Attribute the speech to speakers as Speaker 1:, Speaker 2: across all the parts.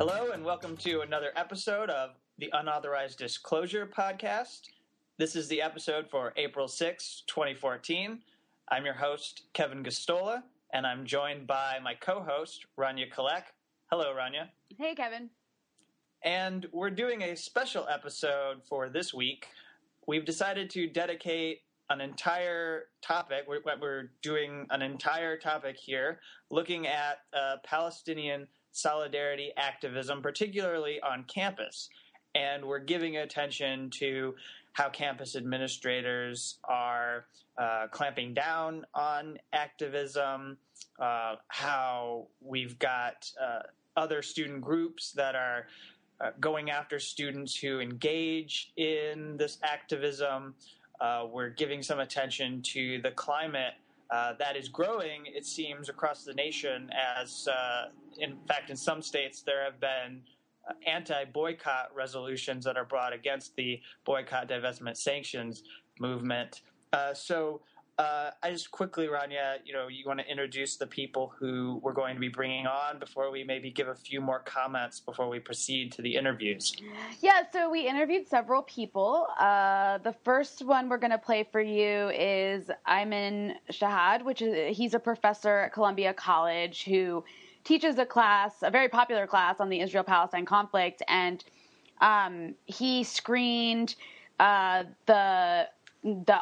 Speaker 1: Hello, and welcome to another episode of the Unauthorized Disclosure Podcast. This is the episode for April 6, 2014. I'm your host, Kevin Gosztola, and I'm joined by my co host, Rania Khalek. Hello, Rania.
Speaker 2: Hey, Kevin.
Speaker 1: And we're doing a special episode for this week. We've decided to dedicate an entire topic, we're, we're doing an entire topic here looking at uh, Palestinian solidarity activism, particularly on campus. And we're giving attention to how campus administrators are uh, clamping down on activism, uh, how we've got uh, other student groups that are uh, going after students who engage in this activism. Uh, we're giving some attention to the climate uh, that is growing, it seems, across the nation. As, uh, in fact, in some states, there have been uh, anti boycott resolutions that are brought against the boycott, divestment, sanctions movement. Uh, so, uh, I just quickly, Rania, you know, you want to introduce the people who we're going to be bringing on before we maybe give a few more comments before we proceed to the interviews.
Speaker 2: Yeah, so we interviewed several people. Uh, the first one we're going to play for you is Iymen Chehade, which is he's a professor at Columbia College who teaches a class, a very popular class on the Israel-Palestine conflict, and um, he screened uh, the the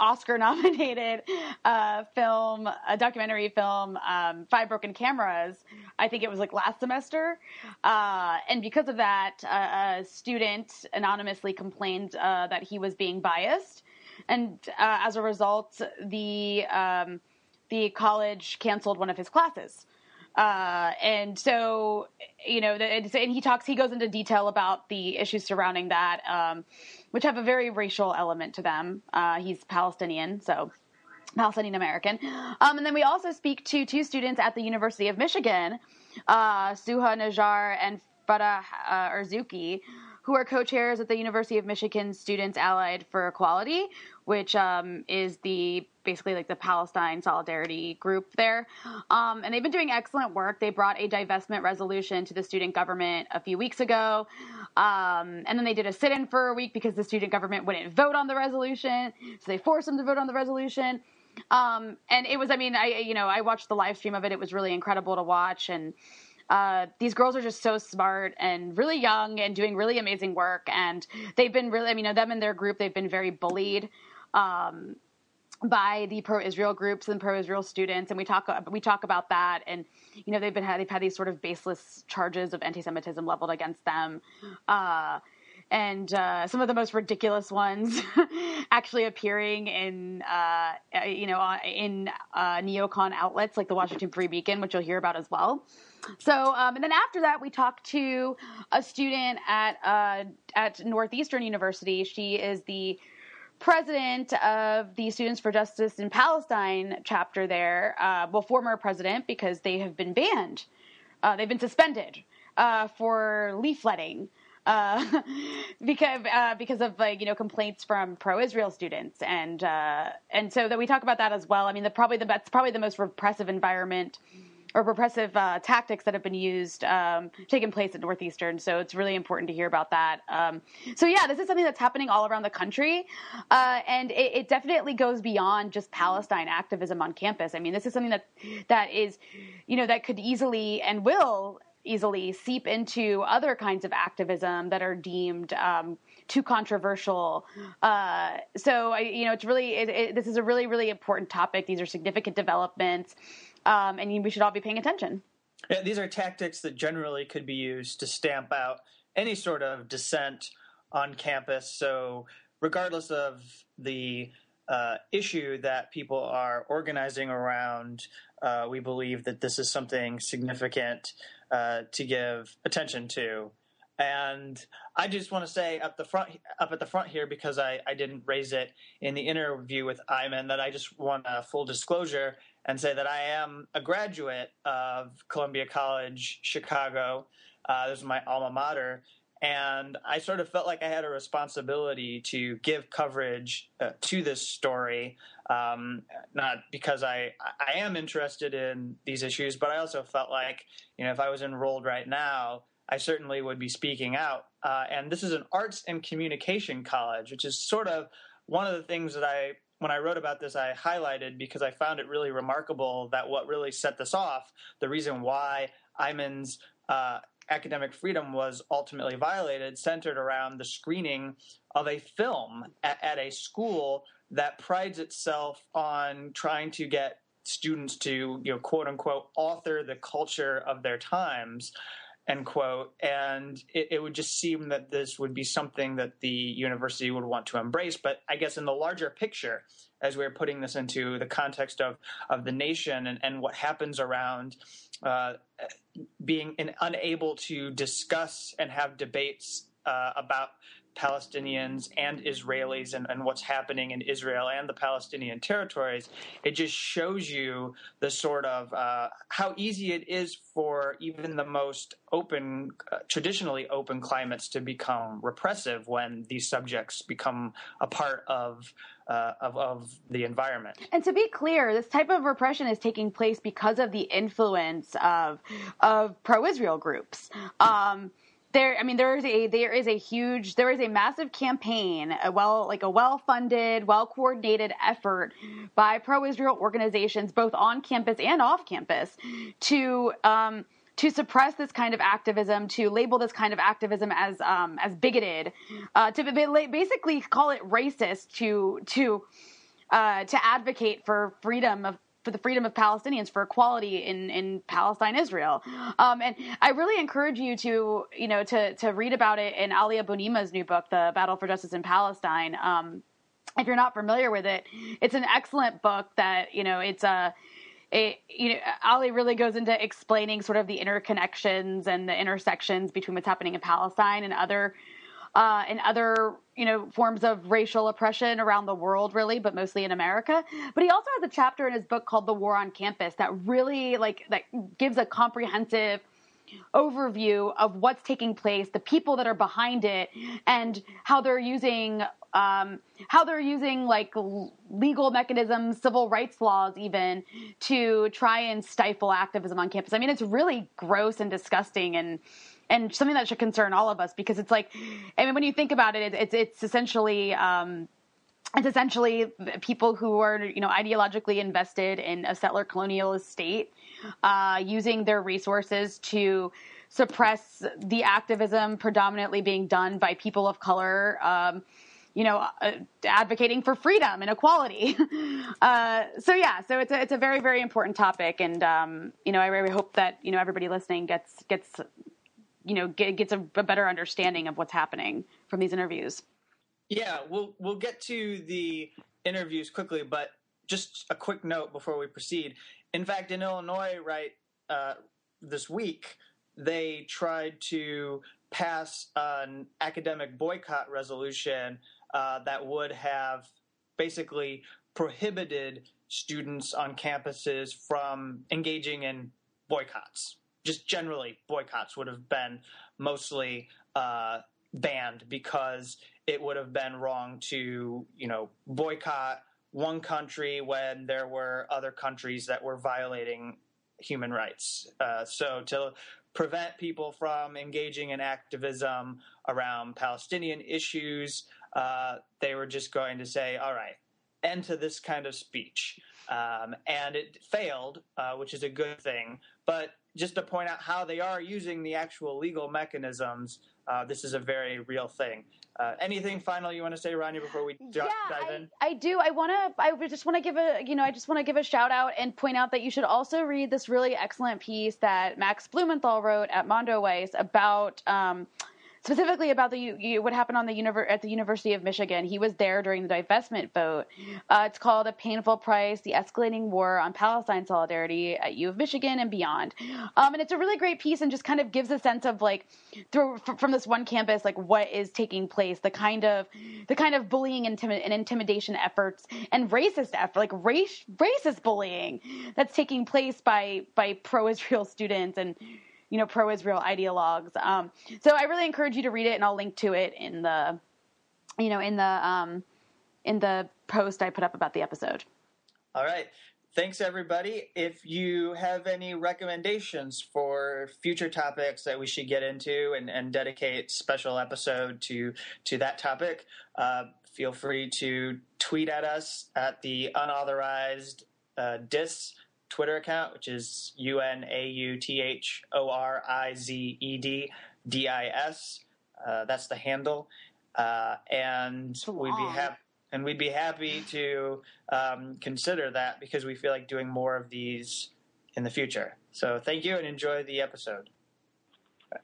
Speaker 2: Oscar nominated uh, film, a documentary film, um, Five Broken Cameras. I think it was like last semester. Uh, and because of that, a student anonymously complained uh, that he was being biased. And uh, as a result, the, um, the college canceled one of his classes. Uh, and so, you know, and he talks, he goes into detail about the issues surrounding that. Um, which have a very racial element to them. Uh, he's Palestinian, so Palestinian American. Um, and then we also speak to two students at the University of Michigan, uh, Suha Najjar and Farah uh, Erzouki, who are co-chairs at the University of Michigan Students Allied for Equality, which um, is the basically like the Palestine solidarity group there. Um, and they've been doing excellent work. They brought a divestment resolution to the student government a few weeks ago. Um, and then they did a sit in for a week because the student government wouldn't vote on the resolution. So they forced them to vote on the resolution. Um, and it was, I mean, I, you know, I watched the live stream of it. It was really incredible to watch. And, uh, these girls are just so smart and really young and doing really amazing work. And they've been really, I mean, them and their group, they've been very bullied. Um, by the pro-Israel groups and pro-Israel students, and we talk we talk about that, and you know they've been they've had these sort of baseless charges of anti-Semitism leveled against them, uh, and uh, some of the most ridiculous ones actually appearing in uh, you know in uh, neocon outlets like the Washington Free Beacon, which you'll hear about as well. So, um, and then after that, we talked to a student at uh, at Northeastern University. She is the president of the Students for Justice in Palestine chapter there, uh, well, former president, because they have been banned. Uh, they've been suspended uh, for leafletting. Uh, because uh, because of like you know complaints from pro-Israel students and and so that we talk about that as well. I mean, the probably the that's probably the most repressive environment or repressive uh, tactics that have been used um, taking place at Northeastern. So it's really important to hear about that. Um, so yeah, this is something that's happening all around the country, uh, and it, it, definitely goes beyond just Palestine activism on campus. I mean, this is something that that is, you know, that could easily and will easily seep into other kinds of activism that are deemed um, too controversial. Uh, so, I, you know, it's really it, it, this is a really really important topic. These are significant developments um, and we should all be paying attention.
Speaker 1: Yeah, these are tactics that generally could be used to stamp out any sort of dissent on campus. So, regardless of the uh, issue that people are organizing around, uh, we believe that this is something significant uh, to give attention to. And I just want to say up the front, up at the front here, because I, I didn't raise it in the interview with Iymen, that I just want a full disclosure and say that I am a graduate of Columbia College Chicago. Uh, this is my alma mater. And I sort of felt like I had a responsibility to give coverage uh, to this story, um, not because I, I am interested in these issues, but I also felt like, you know, if I was enrolled right now, I certainly would be speaking out. Uh, and this is an arts and communication college, which is sort of one of the things that I, when I wrote about this, I highlighted because I found it really remarkable that what really set this off, the reason why Iymen's uh, academic freedom was ultimately violated, centered around the screening of a film at, at a school that prides itself on trying to get students to, you know, quote unquote, author the culture of their times end quote. And it, it, would just seem that this would be something that the university would want to embrace. But I guess in the larger picture, as we're putting this into the context of, of the nation and, and what happens around uh, being in, unable to discuss and have debates uh, about Palestinians and Israelis and, and, what's happening in Israel and the Palestinian territories, it just shows you the sort of uh, how easy it is for even the most open, uh, traditionally open climates to become repressive when these subjects become a part of, uh, of, of the environment.
Speaker 2: And to be clear, this type of repression is taking place because of the influence of of pro-Israel groups. Um, there i mean there is a there is a huge there is a massive campaign a well like a well funded well coordinated effort by pro israel organizations both on campus and off campus to um, to suppress this kind of activism, to label this kind of activism as um, as bigoted, uh, to basically call it racist, to to uh, to advocate for freedom of for the freedom of Palestinians, for equality in, in Palestine, Israel. Um, and I really encourage you to, you know, to, to read about it in Ali Abunimah's new book, The Battle for Justice in Palestine. Um, if you're not familiar with it, it's an excellent book that, you know, it's a, it, you know, Ali really goes into explaining sort of the interconnections and the intersections between what's happening in Palestine and other uh, and other you know forms of racial oppression around the world really but mostly in america but he also has a chapter in his book called the war on campus that really like that gives a comprehensive overview of what's taking place the people that are behind it and how they're using um, how they're using like legal mechanisms, civil rights laws, even to try and stifle activism on campus. I mean, it's really gross and disgusting and and something that should concern all of us because it's like, I mean, when you think about it, it's it's essentially. Um, it's essentially people who are, you know, ideologically invested in a settler colonialist state, uh, using their resources to suppress the activism predominantly being done by people of color. Um, you know, uh, advocating for freedom and equality. uh, so yeah, so it's a, it's a very very important topic, and um, you know, I really hope that you know everybody listening gets gets you know get, gets a, a better understanding of what's happening from these interviews.
Speaker 1: Yeah, we'll we'll get to the interviews quickly, but just a quick note before we proceed. In fact, in Illinois, right uh, this week, they tried to pass an academic boycott resolution uh, that would have basically prohibited students on campuses from engaging in boycotts just generally boycotts would have been mostly uh, banned because it would have been wrong to you know boycott one country when there were other countries that were violating human rights. Uh, so to prevent people from engaging in activism around Palestinian issues, uh, they were just going to say, all right, end to this kind of speech. Um, and it failed, uh, which is a good thing. But just to point out how they are using the actual legal mechanisms, uh, this is a very real thing. Uh, anything final you want to say, Rania, before we
Speaker 2: yeah,
Speaker 1: dive
Speaker 2: in? I, I do. I want to. I just want to give a. You know, I just want to give a shout out and point out that you should also read this really excellent piece that Max Blumenthal wrote at Mondoweiss about. Um, specifically about the what happened on the univer- at the University of Michigan. He was there during the divestment vote. Uh, it's called "A Painful Price: The Escalating War on Palestine Solidarity at U of Michigan and Beyond," um, and it's a really great piece and just kind of gives a sense of like through from this one campus, like what is taking place, the kind of the kind of bullying and, and intimidation efforts and racist effort, like race racist bullying that's taking place by by pro-Israel students and you know, pro-Israel ideologues. Um, so I really encourage you to read it, and I'll link to it in the, you know, in the um, in the post I put up about the episode.
Speaker 1: All right. thanks everybody. If you have any recommendations for future topics that we should get into and, and dedicate special episode to to that topic, uh, feel free to tweet at us at the unauthorized uh, dis Twitter account, which is U N A U T H O R I Z E D D I S. Uh, that's the handle, uh, and we'd be happy and we'd be happy to um, consider that because we feel like doing more of these in the future. So thank you and enjoy the episode.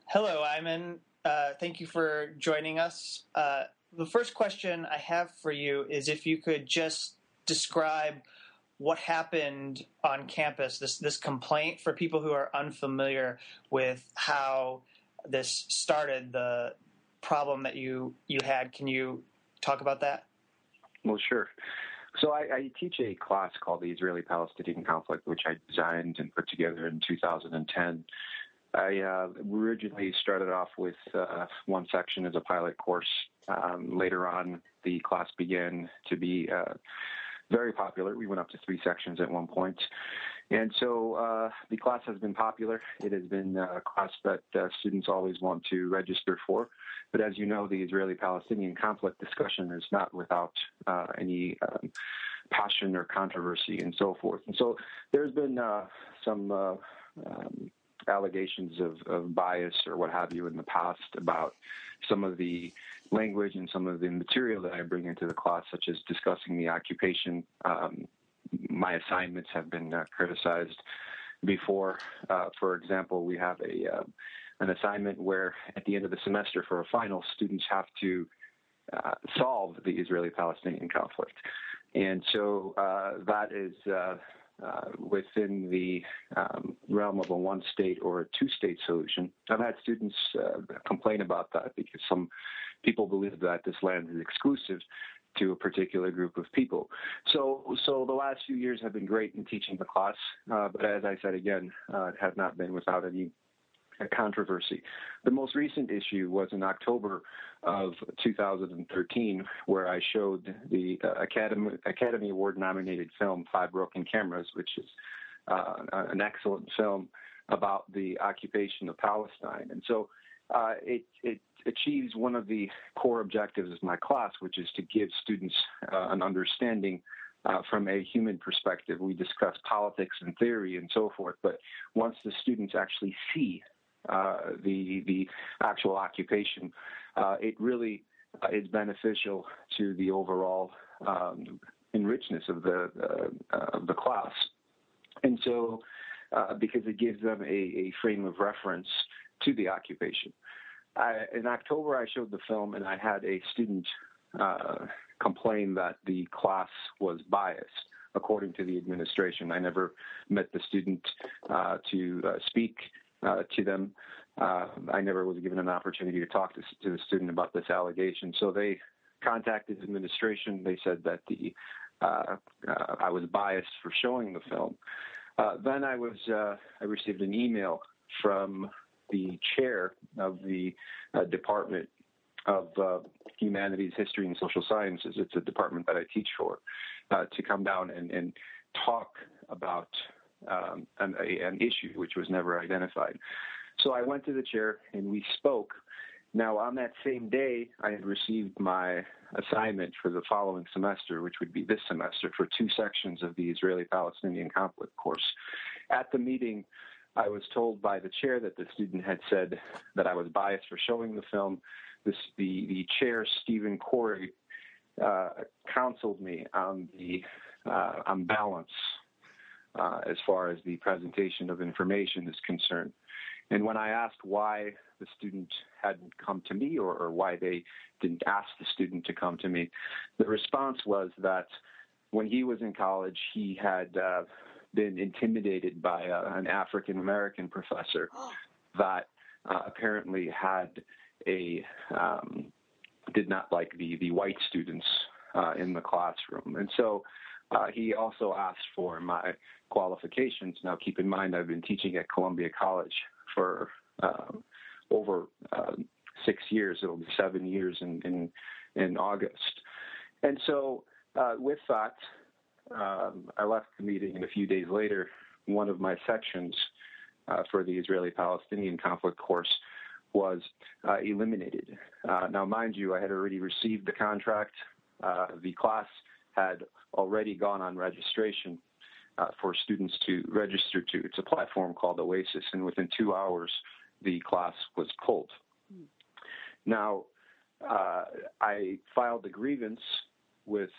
Speaker 1: Hello, Iymen. Uh, thank you for joining us. Uh, the first question I have for you is if you could just describe what happened on campus, this, this complaint for people who are unfamiliar with how this started, the problem that you, you had. Can you talk about that?
Speaker 3: Well, sure. So I, I, teach a class called the Israeli-Palestinian conflict, which I designed and put together in 2010. I uh, originally started off with uh, one section as a pilot course. Um, later on, the class began to be uh, very popular. We went up to three sections at one point. And so uh, the class has been popular. It has been a class that uh, students always want to register for. But as you know, the Israeli Palestinian conflict discussion is not without uh, any um, passion or controversy and so forth. And so there's been uh, some uh, um, allegations of, of, bias or what have you in the past about some of the language and some of the material that I bring into the class, such as discussing the occupation. Um, my assignments have been uh, criticized before. Uh, for example, we have a um, an assignment where at the end of the semester for a final, students have to uh, solve the Israeli-Palestinian conflict. And so uh, that is uh, uh within the um, realm of a one state or a two state solution. I've had students uh, complain about that because some people believe that this land is exclusive to a particular group of people. So, so the last few years have been great in teaching the class, uh, but as I said again, it has not been without any a controversy. The most recent issue was in October of 2013, where I showed the uh, Academy Academy Award nominated film Five Broken Cameras, which is uh, an excellent film about the occupation of Palestine. And so uh, it, it achieves one of the core objectives of my class, which is to give students uh, an understanding uh, from a human perspective. We discuss politics and theory and so forth, but once the students actually see uh, the the actual occupation, uh, it really uh, is beneficial to the overall um, enrichness of the of the class, and so because it gives them a, a, frame of reference to the occupation. I, in October, I showed the film, and I had a student complain that the class was biased according to the administration. I never met the student uh, to uh, speak uh, to them. Uh, I never was given an opportunity to talk to, to, the student about this allegation. So they contacted administration. They said that the uh, uh I was biased for showing the film. Uh, then I was I received an email from the chair of the department of humanities, history, and social sciences. It's a department that I teach for, to come down and, and talk about um, an, a, an issue which was never identified. So I went to the chair and we spoke. Now, on that same day, I had received my assignment for the following semester, which would be this semester, for two sections of the Israeli Palestinian conflict course. At the meeting, I was told by the chair that the student had said that I was biased for showing the film. This, the, the chair, Stephen Corey, uh, counseled me on the uh, on balance uh, as far as the presentation of information is concerned. And when I asked why the student hadn't come to me or, or, why they didn't ask the student to come to me, the response was that when he was in college, he had uh, been intimidated by uh, an African American professor that uh, apparently had a um, did not like the the white students uh, in the classroom, and so uh, he also asked for my qualifications. Now, keep in mind, I've been teaching at Columbia College for um, over uh, six years. It'll be seven years in in, in August. And so, uh, with that, um, I left the meeting, and a few days later, one of my sections uh, for the Israeli-Palestinian conflict course was uh, eliminated. Uh, now, mind you, I had already received the contract. The class had already gone on registration uh, for students to register to. It's a platform called Oasis, and within two hours, the class was pulled. Mm. Now, uh, I filed a grievance with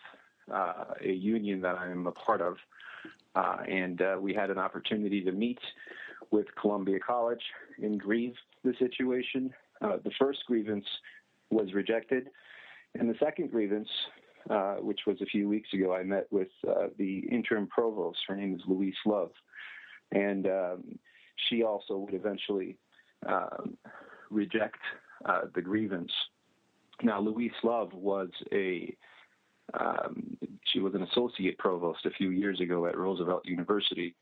Speaker 3: uh, a union that I am a part of, uh, and uh, we had an opportunity to meet with Columbia College and grieve the situation. Uh, the first grievance was rejected, and the second grievance, uh, which was a few weeks ago, I met with the interim provost. Her name is Louise Love, and um, she also would eventually um, reject the grievance. Now, Louise Love was a um, she was an associate provost a few years ago at Roosevelt University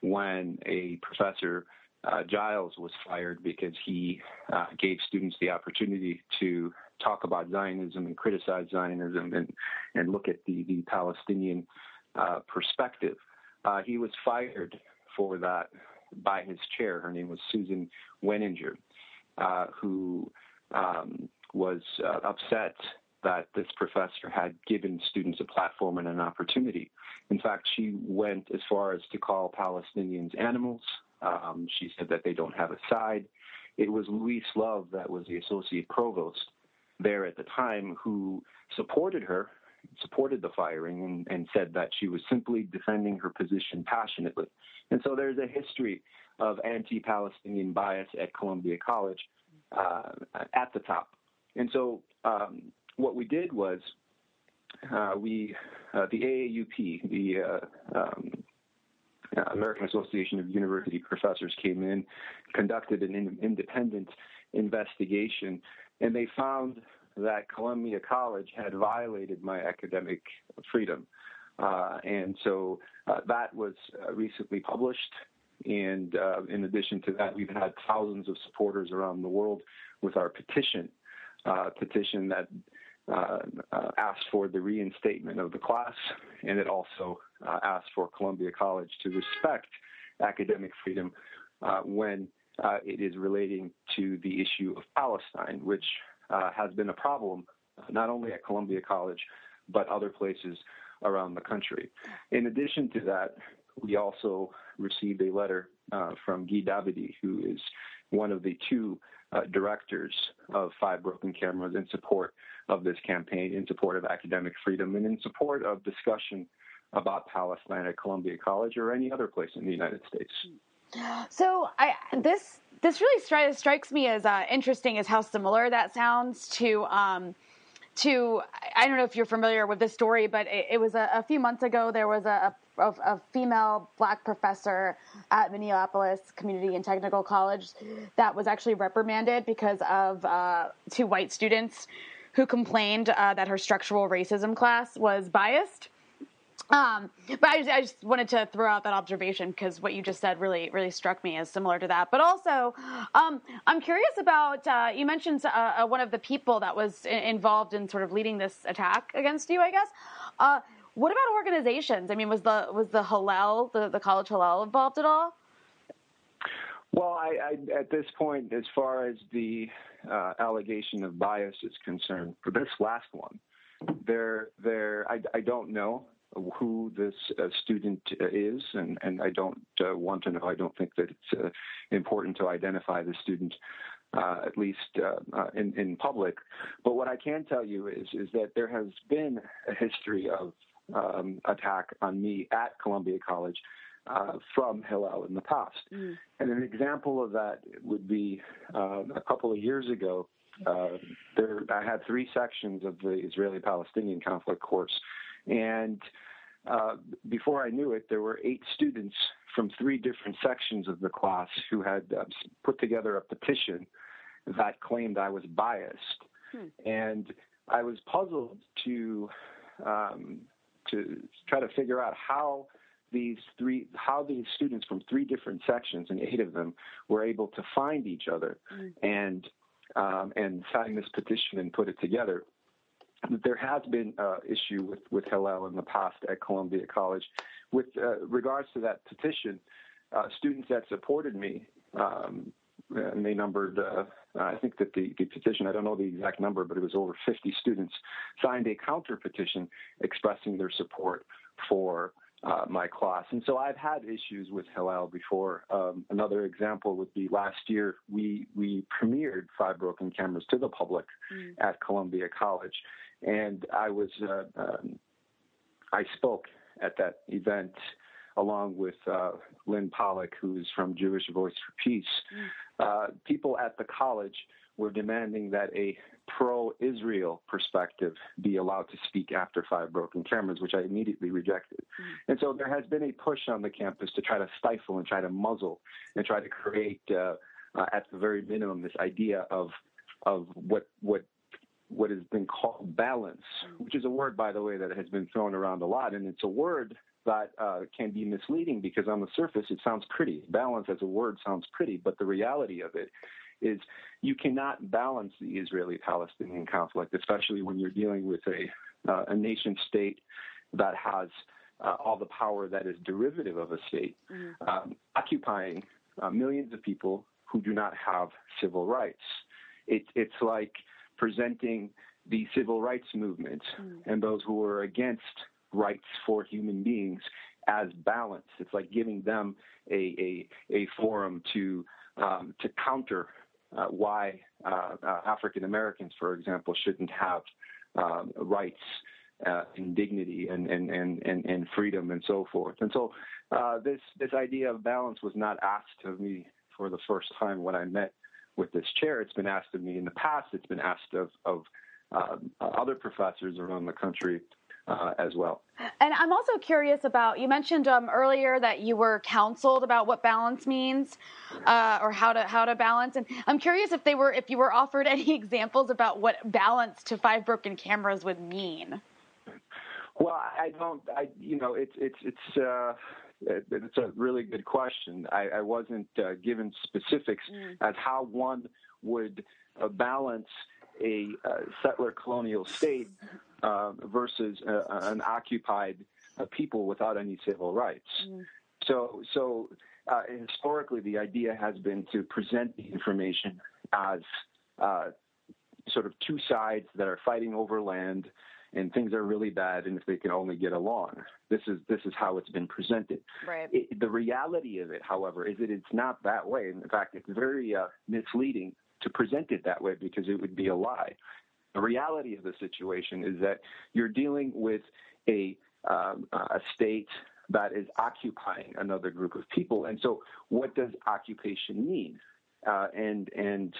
Speaker 3: when a professor uh, Giles was fired because he uh, gave students the opportunity to talk about Zionism and criticize Zionism and, and look at the, the Palestinian uh, perspective. Uh, he was fired for that by his chair. Her name was Susan Weininger, uh, who um, was uh, upset that this professor had given students a platform and an opportunity. In fact, she went as far as to call Palestinians animals. Um, she said that they don't have a side. It was Louise Love that was the associate provost there at the time who supported her, supported the firing, and, and said that she was simply defending her position passionately. And so there's a history of anti Palestinian bias at Columbia College uh, at the top. And so um, what we did was uh, we, uh, the AAUP, the uh, um, American Association of University Professors, came in, conducted an in- independent investigation, and they found that Columbia College had violated my academic freedom. Uh, and so uh, that was recently published. And in addition to that, we've had thousands of supporters around the world with our petition, petition that uh, uh, asked for the reinstatement of the class, and it also uh, asked for Columbia College to respect academic freedom uh, when uh, it is relating to the issue of Palestine, which uh, has been a problem not only at Columbia College but other places around the country. In addition to that, we also received a letter from Guy Davidi, who is one of the two directors of Five Broken Cameras in support of this campaign in support of academic freedom and in support of discussion about Palestine at Columbia College or any other place in the United States.
Speaker 2: So I this this really stri- strikes me as uh, interesting as how similar that sounds to. Um, to I don't know if you're familiar with this story, but it, it was a, a, few months ago. There was a, a, a, female black professor at Minneapolis Community and Technical College that was actually reprimanded because of uh, two white students who complained uh, that her structural racism class was biased. Um, but I just, I just, wanted to throw out that observation because what you just said really, really struck me as similar to that. But also, um, I'm curious about uh, you mentioned uh, uh one of the people that was involved in sort of leading this attack against you. I guess. Uh, what about organizations? I mean, was the was the Hillel, the, the college Hillel, involved at all?
Speaker 3: Well, I, I, at this point, as far as the uh, allegation of bias is concerned, for this last one, there, there, I, I don't know who this uh, student is, and, and I don't uh, want to know. I don't think that it's uh, important to identify the student, uh, at least uh, in, in public. But what I can tell you is, is that there has been a history of um, attack on me at Columbia College uh, from Hillel in the past. Mm. And an example of that would be uh, a couple of years ago. Uh, there, I had three sections of the Israeli-Palestinian conflict course, and uh, before I knew it, there were eight students from three different sections of the class who had uh, put together a petition that claimed I was biased, hmm. and I was puzzled to um, to try to figure out how these three how these students from three different sections and eight of them were able to find each other mm-hmm. and um, and sign this petition and put it together. There has been uh, issue with with Hillel in the past at Columbia College. With uh, regards to that petition, uh, students that supported me, um, and they numbered, uh, I think that the, the petition, I don't know the exact number, but it was over 50 students, signed a counter petition expressing their support for uh, my class. And so I've had issues with Hillel before. Um, another example would be last year we we premiered five broken cameras to the public mm. at Columbia College, and I was uh, um, I spoke at that event along with uh, Lynn Pollock, who's from Jewish Voice for Peace. Mm. Uh, people at the college were demanding that a pro-Israel perspective be allowed to speak after five broken cameras, which I immediately rejected. Mm. And so there has been a push on the campus to try to stifle and try to muzzle and try to create, uh, uh, at the very minimum, this idea of of what what what has been called balance, mm. which is a word, by the way, that has been thrown around a lot, and it's a word that uh, can be misleading because on the surface it sounds pretty. Balance as a word sounds pretty, but the reality of it is you cannot balance the Israeli-Palestinian conflict, especially when you're dealing with a uh, a nation state that has uh, all the power that is derivative of a state, mm-hmm. um, occupying uh, millions of people who do not have civil rights. It, it's like presenting the civil rights movement mm-hmm. and those who are against rights for human beings as balance. It's like giving them a, a, a forum to um, to counter uh, why uh, uh, African Americans, for example, shouldn't have um, rights uh, and dignity and, and, and, and, and freedom and so forth. And so uh, this this idea of balance was not asked of me for the first time when I met with this chair. It's been asked of me in the past. It's been asked of, of um, other professors around the country uh, as well.
Speaker 2: And I'm also curious about you mentioned um, earlier that you were counseled about what balance means uh, or how to how to balance. And I'm curious if they were if you were offered any examples about what balance to five broken cameras would mean.
Speaker 3: Well, I don't. I you know it's it's it's. Uh, it's a really good question. I, I wasn't uh, given specifics mm. as how one would uh, balance a uh, settler colonial state uh, versus uh, an occupied uh, people without any civil rights. Mm. So, so uh, historically, the idea has been to present the information as uh, sort of two sides that are fighting over land, and things are really bad, and if they can only get along, this is this is how it's been presented.
Speaker 2: Right.
Speaker 3: It, the reality of it, however, is that it's not that way. In fact, it's very misleading to present it that way because it would be a lie. The reality of the situation is that you're dealing with a um, a state that is occupying another group of people, and so what does occupation mean? Uh, and and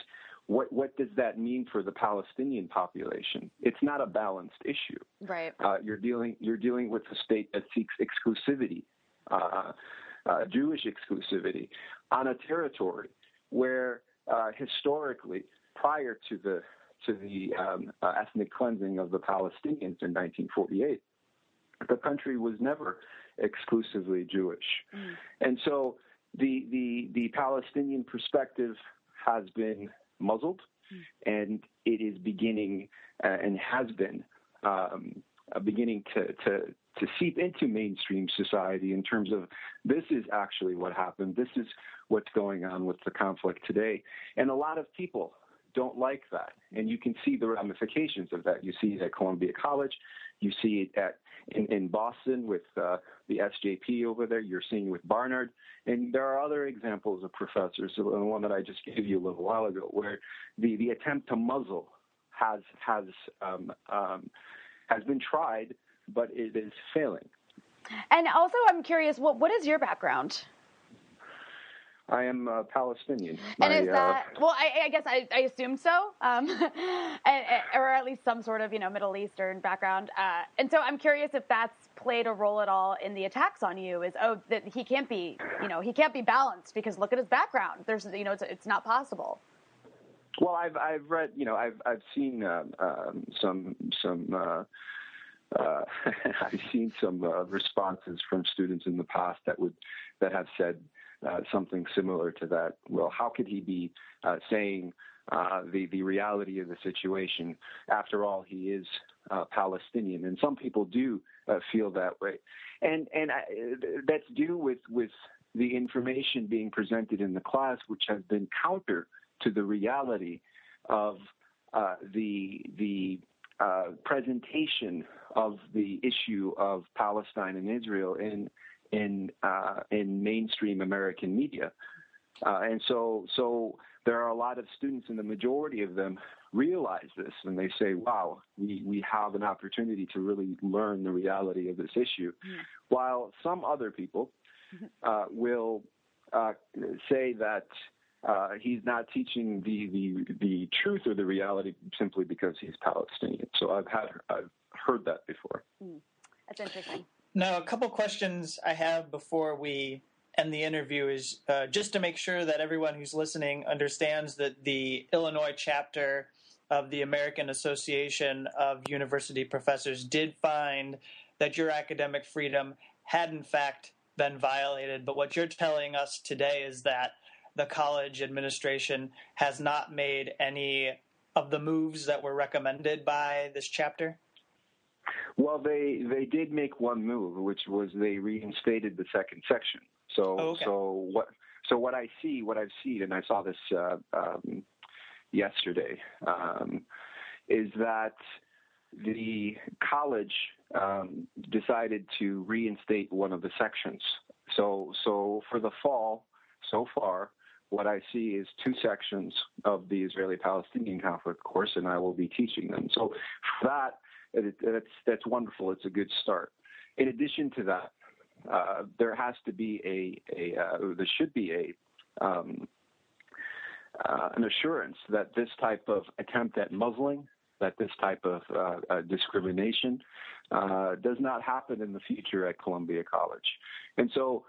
Speaker 3: what what does that mean for the Palestinian population? It's not a balanced issue.
Speaker 2: Right.
Speaker 3: Uh, you're dealing you're dealing with a state that seeks exclusivity, uh, uh Jewish exclusivity, on a territory where uh, historically, prior to the to the um, uh, ethnic cleansing of the Palestinians in 1948, the country was never exclusively Jewish, mm. and so the the the Palestinian perspective has been muzzled, mm. and it is beginning uh, and has been um, beginning to to to seep into mainstream society in terms of this is actually what happened. This is what's going on with the conflict today. And a lot of people don't like that. And you can see the ramifications of that. You see it at Columbia College. You see it at in, in Boston with uh, the SJP over there. You're seeing with Barnard. And there are other examples of professors, the one that I just gave you a little while ago, where the, the attempt to muzzle has has um, um, has been tried, but it is failing.
Speaker 2: And also, I'm curious, what what is your background?
Speaker 3: I am uh, Palestinian.
Speaker 2: And is that uh, well? I, I guess I, I, assumed so, um, and, or at least some sort of you know Middle Eastern background. Uh, and so I'm curious if that's played a role at all in the attacks on you. Is oh that he can't be you know he can't be balanced because look at his background. There's you know it's it's not possible.
Speaker 3: Well, I've I've read you know I've I've seen um, um, some some. Uh, uh, I've seen some uh, responses from students in the past that would that have said uh, something similar to that. Well, how could he be uh, saying uh, the the reality of the situation? After all, he is uh, Palestinian, and some people do uh, feel that way, and and I, that's due with with the information being presented in the class, which has been counter to the reality of uh, the the presentation of the issue of Palestine and Israel in in uh, in mainstream American media, uh, and so so there are a lot of students, and the majority of them realize this, and they say, "Wow, we we have an opportunity to really learn the reality of this issue," mm. while some other people mm-hmm. uh, will uh, say that uh, he's not teaching the, the the truth or the reality simply because he's Palestinian. So I've had I've heard that before.
Speaker 2: Mm. That's interesting.
Speaker 1: Now, a couple questions I have before we end the interview is uh, just to make sure that everyone who's listening understands that the Illinois chapter of the American Association of University Professors did find that your academic freedom had in fact been violated. But what you're telling us today is that the college administration has not made any of the moves that were recommended by this chapter?
Speaker 3: Well, they they did make one move, which was they reinstated the second section. So oh, okay. so what so what I see, what I've seen, and I saw this uh, um, yesterday, um, is that the college um, decided to reinstate one of the sections. So so for the fall, so far, what I see is two sections of the Israeli-Palestinian conflict course, and I will be teaching them. So for that, that's that's wonderful. It's a good start. In addition to that, uh, there has to be a, a uh, there should be a um, uh, an assurance that this type of attempt at muzzling, that this type of uh, uh, discrimination uh, does not happen in the future at Columbia College. And so,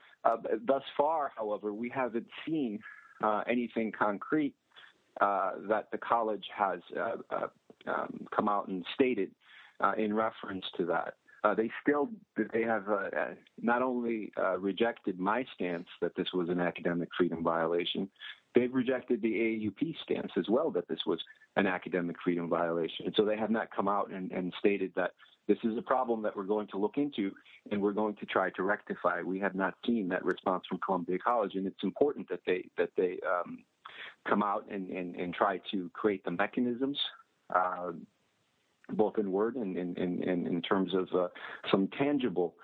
Speaker 3: thus far, however, we haven't seen anything concrete that the college has um, come out and stated in reference to that. Uh, they still they have uh, not only uh, rejected my stance that this was an academic freedom violation, they've rejected the AAUP stance as well that this was an academic freedom violation. And so they have not come out and, and stated that this is a problem that we're going to look into and we're going to try to rectify. We have not seen that response from Columbia College, and it's important that they that they um, come out and, and, and try to create the mechanisms. Uh, both in word and in, in, in, in terms of uh, some tangible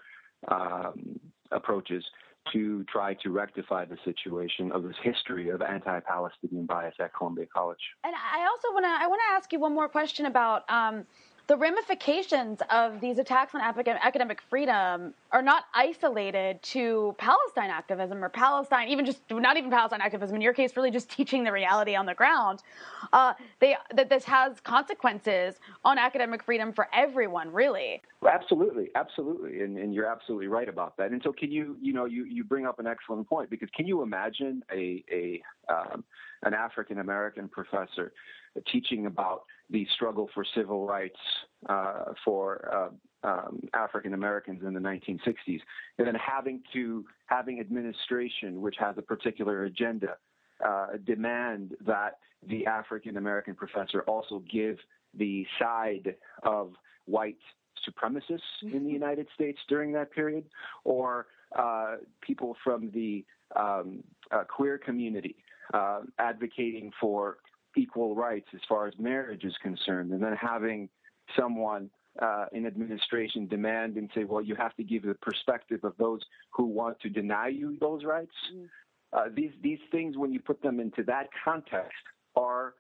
Speaker 3: um, approaches to try to rectify the situation of this history of anti-Palestinian bias at Columbia College.
Speaker 2: And I also want to I want to ask you one more question about um, the ramifications of these attacks on academic freedom are not isolated to Palestine activism or Palestine, even just not even Palestine activism. In your case, really just teaching the reality on the ground. Uh, they that this has consequences on academic freedom for everyone, really.
Speaker 3: Absolutely, absolutely, and, and you're absolutely right about that. And so, can you, you know, you, you bring up an excellent point because can you imagine a a um, an African American professor teaching about the struggle for civil rights uh, for uh, um, African Americans in the 1960s, and then having to having administration which has a particular agenda uh, demand that the African American professor also give the side of white supremacists in the mm-hmm. United States during that period, or uh, people from the um, uh, queer community uh, advocating for equal rights as far as marriage is concerned, and then having someone uh, in administration demand and say, well, you have to give the perspective of those who want to deny you those rights. Mm. Uh, these these things, when you put them into that context, are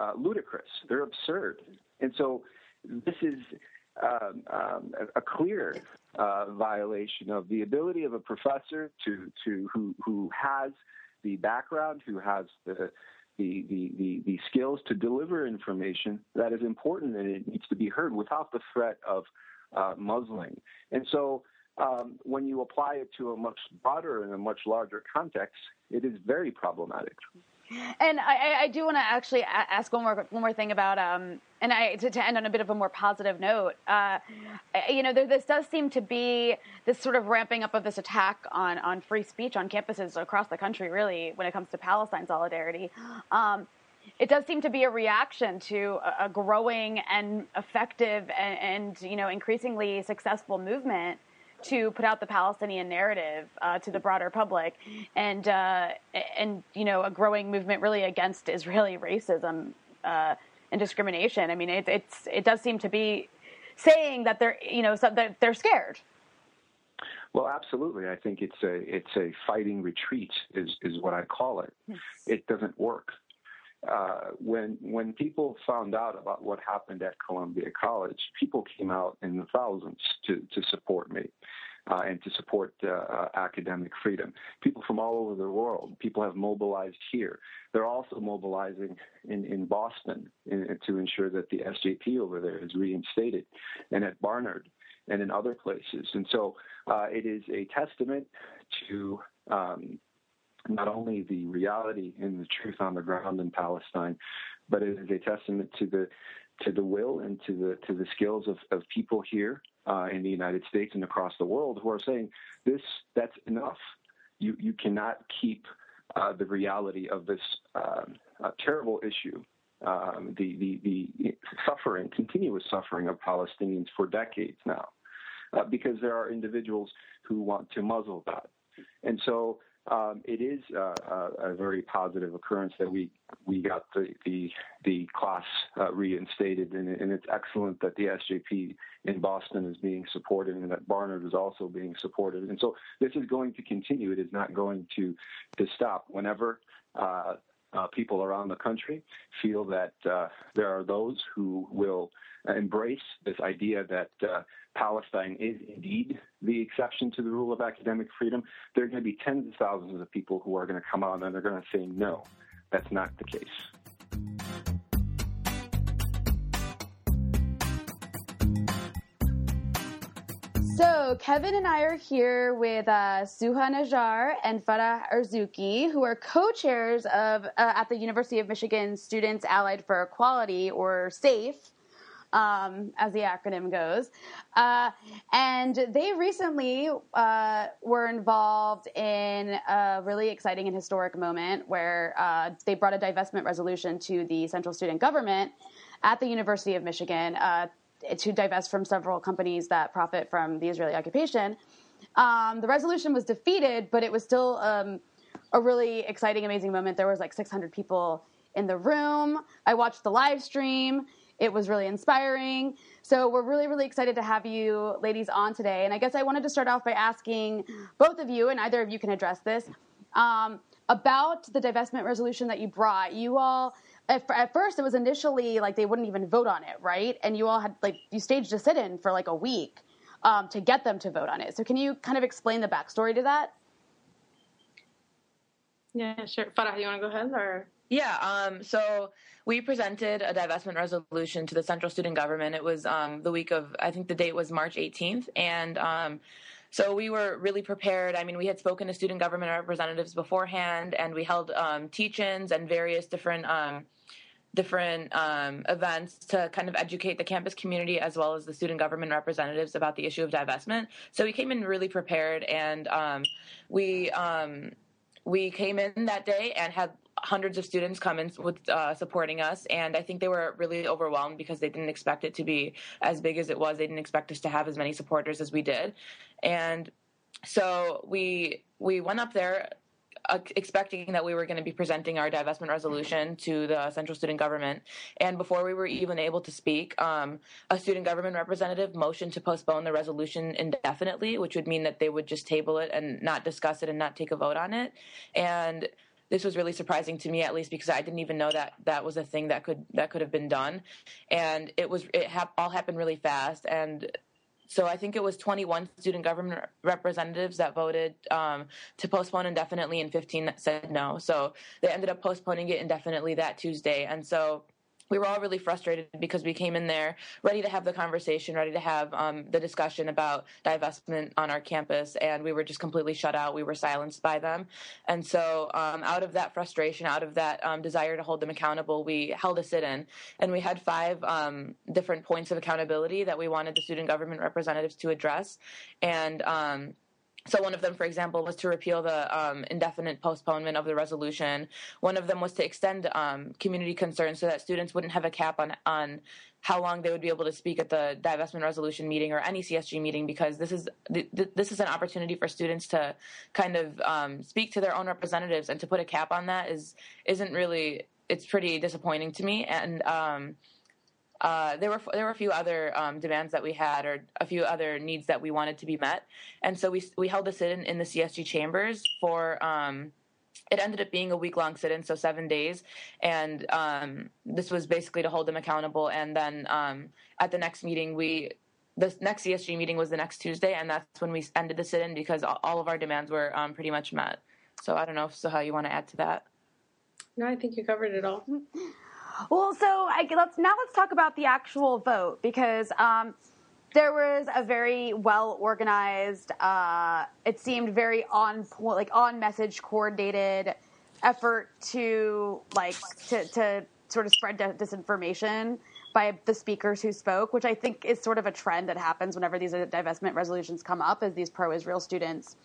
Speaker 3: uh, ludicrous. They're absurd, and so this is um, um, a, clear uh, violation of the ability of a professor to to who who has the background, who has the the, the, the, the, skills to deliver information that is important and it needs to be heard without the threat of uh, muzzling. And so um, when you apply it to a much broader and a much larger context, it is very problematic.
Speaker 2: And I, I do want to actually ask one more one more thing about um, and I to, to, end on a bit of a more positive note. Uh, you know, there, this does seem to be this sort of ramping up of this attack on on free speech on campuses across the country. Really, when it comes to Palestine solidarity. Um, it does seem to be a reaction to a, a growing and effective and, and, you know increasingly successful movement to put out the Palestinian narrative uh, to the broader public, and uh, and you know a growing movement really against Israeli racism uh, and discrimination. I mean, it, it's it does seem to be saying that they're you know so that they're scared.
Speaker 3: Well, absolutely. I think it's a it's a fighting retreat is is what I call it. Hmm. It doesn't work. Uh, when when people found out about what happened at Columbia College, people came out in the thousands to to support me. Uh, and to support uh, uh academic freedom. People from all over the world, people have mobilized here. They're also mobilizing in, in Boston in, to ensure that the SJP over there is reinstated, and at Barnard and in other places. And so uh, it is a testament to um, not only the reality and the truth on the ground in Palestine, but it is a testament to the to the will and to the to the skills of, of people here uh, in the United States and across the world who are saying this that's enough. You you cannot keep uh, the reality of this uh, terrible issue, um, the, the the suffering, continuous suffering of Palestinians for decades now, uh, because there are individuals who want to muzzle that, and so um, it is uh, a, a, very positive occurrence that we we got the the, the class uh, reinstated, and, and, it's excellent that the SJP in Boston is being supported, and that Barnard is also being supported. And so this is going to continue. It is not going to to stop. Whenever uh, uh people around the country feel that uh, there are those who will embrace this idea that uh, Palestine is indeed the exception to the rule of academic freedom, there are going to be tens of thousands of people who are going to come out and they're going to say, no, that's not the case.
Speaker 2: So, Kevin and I are here with uh, Suha Najjar and Farah Erzouki, who are co chairs of uh, at the University of Michigan Students Allied for Equality, or SAFE um, as the acronym goes. Uh, and they recently uh, were involved in a really exciting and historic moment where uh, they brought a divestment resolution to the central student government at the University of Michigan uh, to divest from several companies that profit from the Israeli occupation. Um, the resolution was defeated, but it was still um, a really exciting, amazing moment. There was like 600 people in the room. I watched the live stream. It was really inspiring. So we're really, really excited to have you ladies on today. And I guess I wanted to start off by asking both of you, and either of you can address this, um, about the divestment resolution that you brought. You all, at, at, first, it was initially like they wouldn't even vote on it, right? And you all had like you staged a sit-in for like a week um, to get them to vote on it. So can you kind of explain the backstory to that?
Speaker 4: Yeah, sure. Farah, you want to go ahead or?
Speaker 5: Yeah. Um, so we presented a divestment resolution to the central student government. It was um, the week of, I think the date was March 18th. And um, so we were really prepared. I mean, we had spoken to student government representatives beforehand, and we held um, teach-ins and various different um, different um, events to kind of educate the campus community as well as the student government representatives about the issue of divestment. So we came in really prepared, and um, we um, we came in that day and had hundreds of students come in with uh, supporting us, and I think they were really overwhelmed because they didn't expect it to be as big as it was. They didn't expect us to have as many supporters as we did, and so we we went up there uh, expecting that we were going to be presenting our divestment resolution to the central student government. And before we were even able to speak, um, a student government representative motioned to postpone the resolution indefinitely, which would mean that they would just table it and not discuss it and not take a vote on it. And this was really surprising to me, at least because I didn't even know that that was a thing that could that could have been done, and it was it ha- all happened really fast and. So I think it was 21 student government representatives that voted um, to postpone indefinitely, and 15 that said no. So they ended up postponing it indefinitely that Tuesday, and so we were all really frustrated because we came in there ready to have the conversation, ready to have um, the discussion about divestment on our campus, and we were just completely shut out. We were silenced by them. And so, um, out of that frustration, out of that um, desire to hold them accountable, we held a sit in and we had five um, different points of accountability that we wanted the student government representatives to address. And um, so one of them, for example, was to repeal the um, indefinite postponement of the resolution. One of them was to extend um, community concerns so that students wouldn't have a cap on on how long they would be able to speak at the divestment resolution meeting or any CSG meeting because this is th- this is an opportunity for students to kind of um, speak to their own representatives and to put a cap on that is isn't really it's pretty disappointing to me and um, uh, there were there were a few other um, demands that we had, or a few other needs that we wanted to be met, and so we we held a sit-in in the CSG chambers for. Um, it ended up being a week long sit-in, so seven days, and um, this was basically to hold them accountable. And then um, at the next meeting, we the next CSG meeting was the next Tuesday, and that's when we ended the sit-in because all of our demands were um, pretty much met. So I don't know, Suha you want to add to that?
Speaker 4: No, I think you covered it all.
Speaker 2: Well, so I, let's now let's talk about the actual vote because um, there was a very well organized. Uh, it seemed very on point, like on message, coordinated effort to like to, to sort of spread disinformation by the speakers who spoke, which I think is sort of a trend that happens whenever these divestment resolutions come up, as these pro-Israel students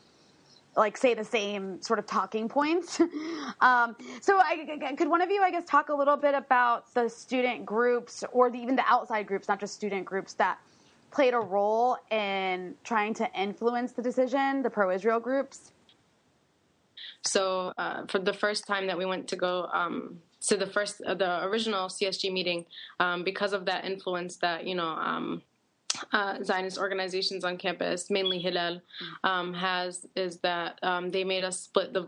Speaker 2: like say the same sort of talking points. um, so, I, could one of you, I guess, talk a little bit about the student groups or the, even the outside groups, not just student groups that played a role in trying to influence the decision, the pro-Israel groups?
Speaker 4: So, uh, for the first time that we went to go um, to the first, uh, the original CSG meeting, um, because of that influence that you know um, uh, Zionist organizations on campus, mainly Hillel, um, has is that um, they made us split the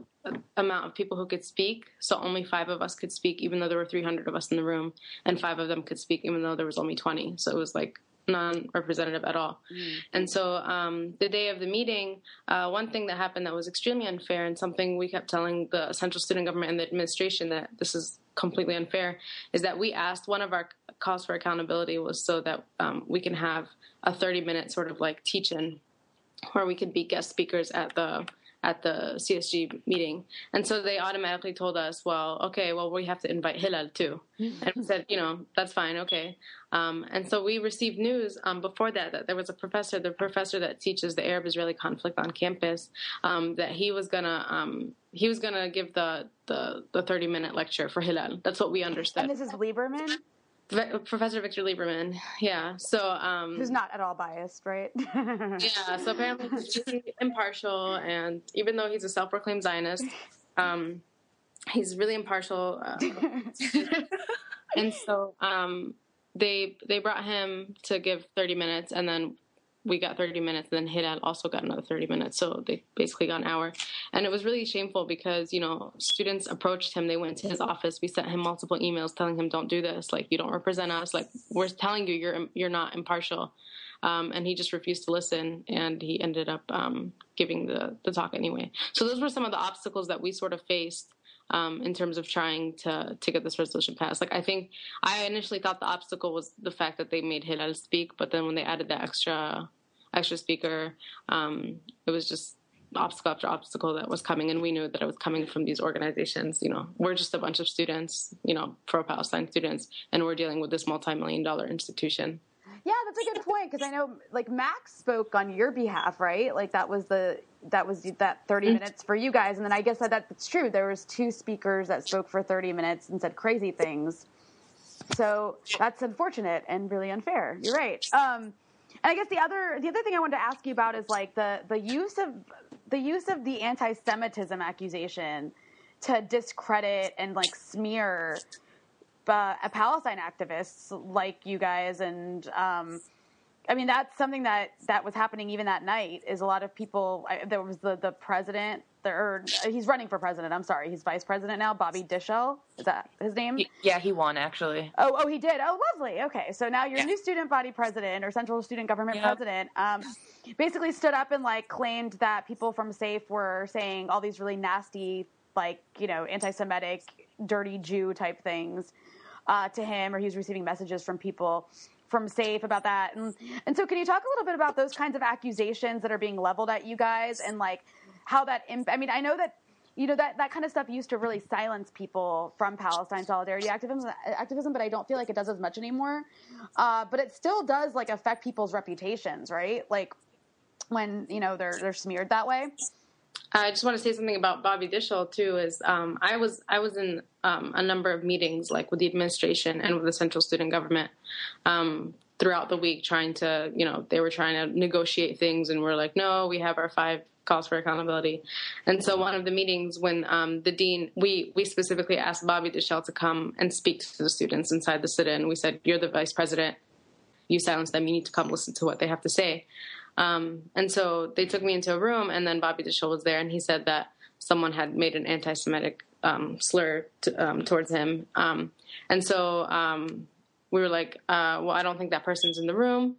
Speaker 4: amount of people who could speak. So only five of us could speak, even though there were 300 of us in the room, and five of them could speak, even though there was only 20. So it was like non-representative at all. Mm. And so um, the day of the meeting, uh, one thing that happened that was extremely unfair, and something we kept telling the central student government and the administration that this is completely unfair, is that we asked one of our calls for accountability was so that um, we can have a 30 minute sort of like teach in where we could be guest speakers at the at the CSG meeting. And so they automatically told us, well, okay, well, we have to invite Hillel too. and we said, you know, that's fine, okay. Um, and so we received news um, before that that there was a professor, the professor that teaches the Arab Israeli conflict on campus, um, that he was gonna um, he was gonna give the, the the 30 minute lecture for Hillel. That's what we understood.
Speaker 2: And this is Lieberman.
Speaker 4: Professor Victor Lieberman. Yeah. So um
Speaker 2: who's not at all biased, right?
Speaker 4: yeah. So apparently he's impartial, and even though he's a self-proclaimed Zionist, um, he's really impartial. Uh, and so um, they they brought him to give 30 minutes, and then we got 30 minutes, and then Hillel also got another 30 minutes. So they basically got an hour. And it was really shameful because, you know, students approached him. They went to his office. We sent him multiple emails telling him, don't do this. Like, you don't represent us. Like, we're telling you you're, you're not impartial. Um, and he just refused to listen. And he ended up um, giving the, the talk anyway. So those were some of the obstacles that we sort of faced. Um, in terms of trying to to get this resolution passed. Like I think I initially thought the obstacle was the fact that they made Hillel speak, but then when they added the extra extra speaker, um, it was just obstacle after obstacle that was coming, and we knew that it was coming from these organizations. You know, we're just a bunch of students, you know, pro Palestine students, and we're dealing with this multi-million dollar institution.
Speaker 2: Yeah, that's a good point because I know like Max spoke on your behalf, right? Like that was the that was that 30 mm-hmm. minutes for you guys and then I guess that that's true. There was two speakers that spoke for 30 minutes and said crazy things. So that's unfortunate and really unfair. You're right. Um, and I guess the other the other thing I wanted to ask you about is like the the use of the use of the anti-Semitism accusation to discredit and like smear uh, Palestine activists like you guys and um, I mean that's something that that was happening even that night is a lot of people I, there was the the president or he's running for president. I'm sorry, he's vice president now. Bobby Dishell is that his name?
Speaker 5: Yeah, he won actually.
Speaker 2: Oh, oh, he did. Oh, lovely. Okay, so now your yeah. new student body president or central student government president, um, basically stood up and like claimed that people from SAFE were saying all these really nasty, like you know, anti-Semitic, dirty Jew type things uh, to him, or he was receiving messages from people from SAFE about that. And, and so, can you talk a little bit about those kinds of accusations that are being leveled at you guys and like how that imp- I mean, I know that you know that that kind of stuff used to really silence people from Palestine solidarity activism, activism, but I don't feel like it does as much anymore. Uh, but it still does like affect people's reputations, right? Like, when you know they're they're smeared that way.
Speaker 4: I just want to say something about Bobby Dishell too. Is um, I was I was in um, a number of meetings like with the administration and with the central student government um, throughout the week, trying to you know they were trying to negotiate things, and we're like, no, we have our five calls for accountability. And so one of the meetings when um, the dean, we we specifically asked Bobby Dishell to come and speak to the students inside the sit-in. We said, you're the vice president. You silence them. You need to come listen to what they have to say. Um, and so they took me into a room, and then Bobby Dishell was there, and he said that someone had made an anti-Semitic um, slur um, towards him. Um, and so um, we were like, uh, "Well, I don't think that person's in the room."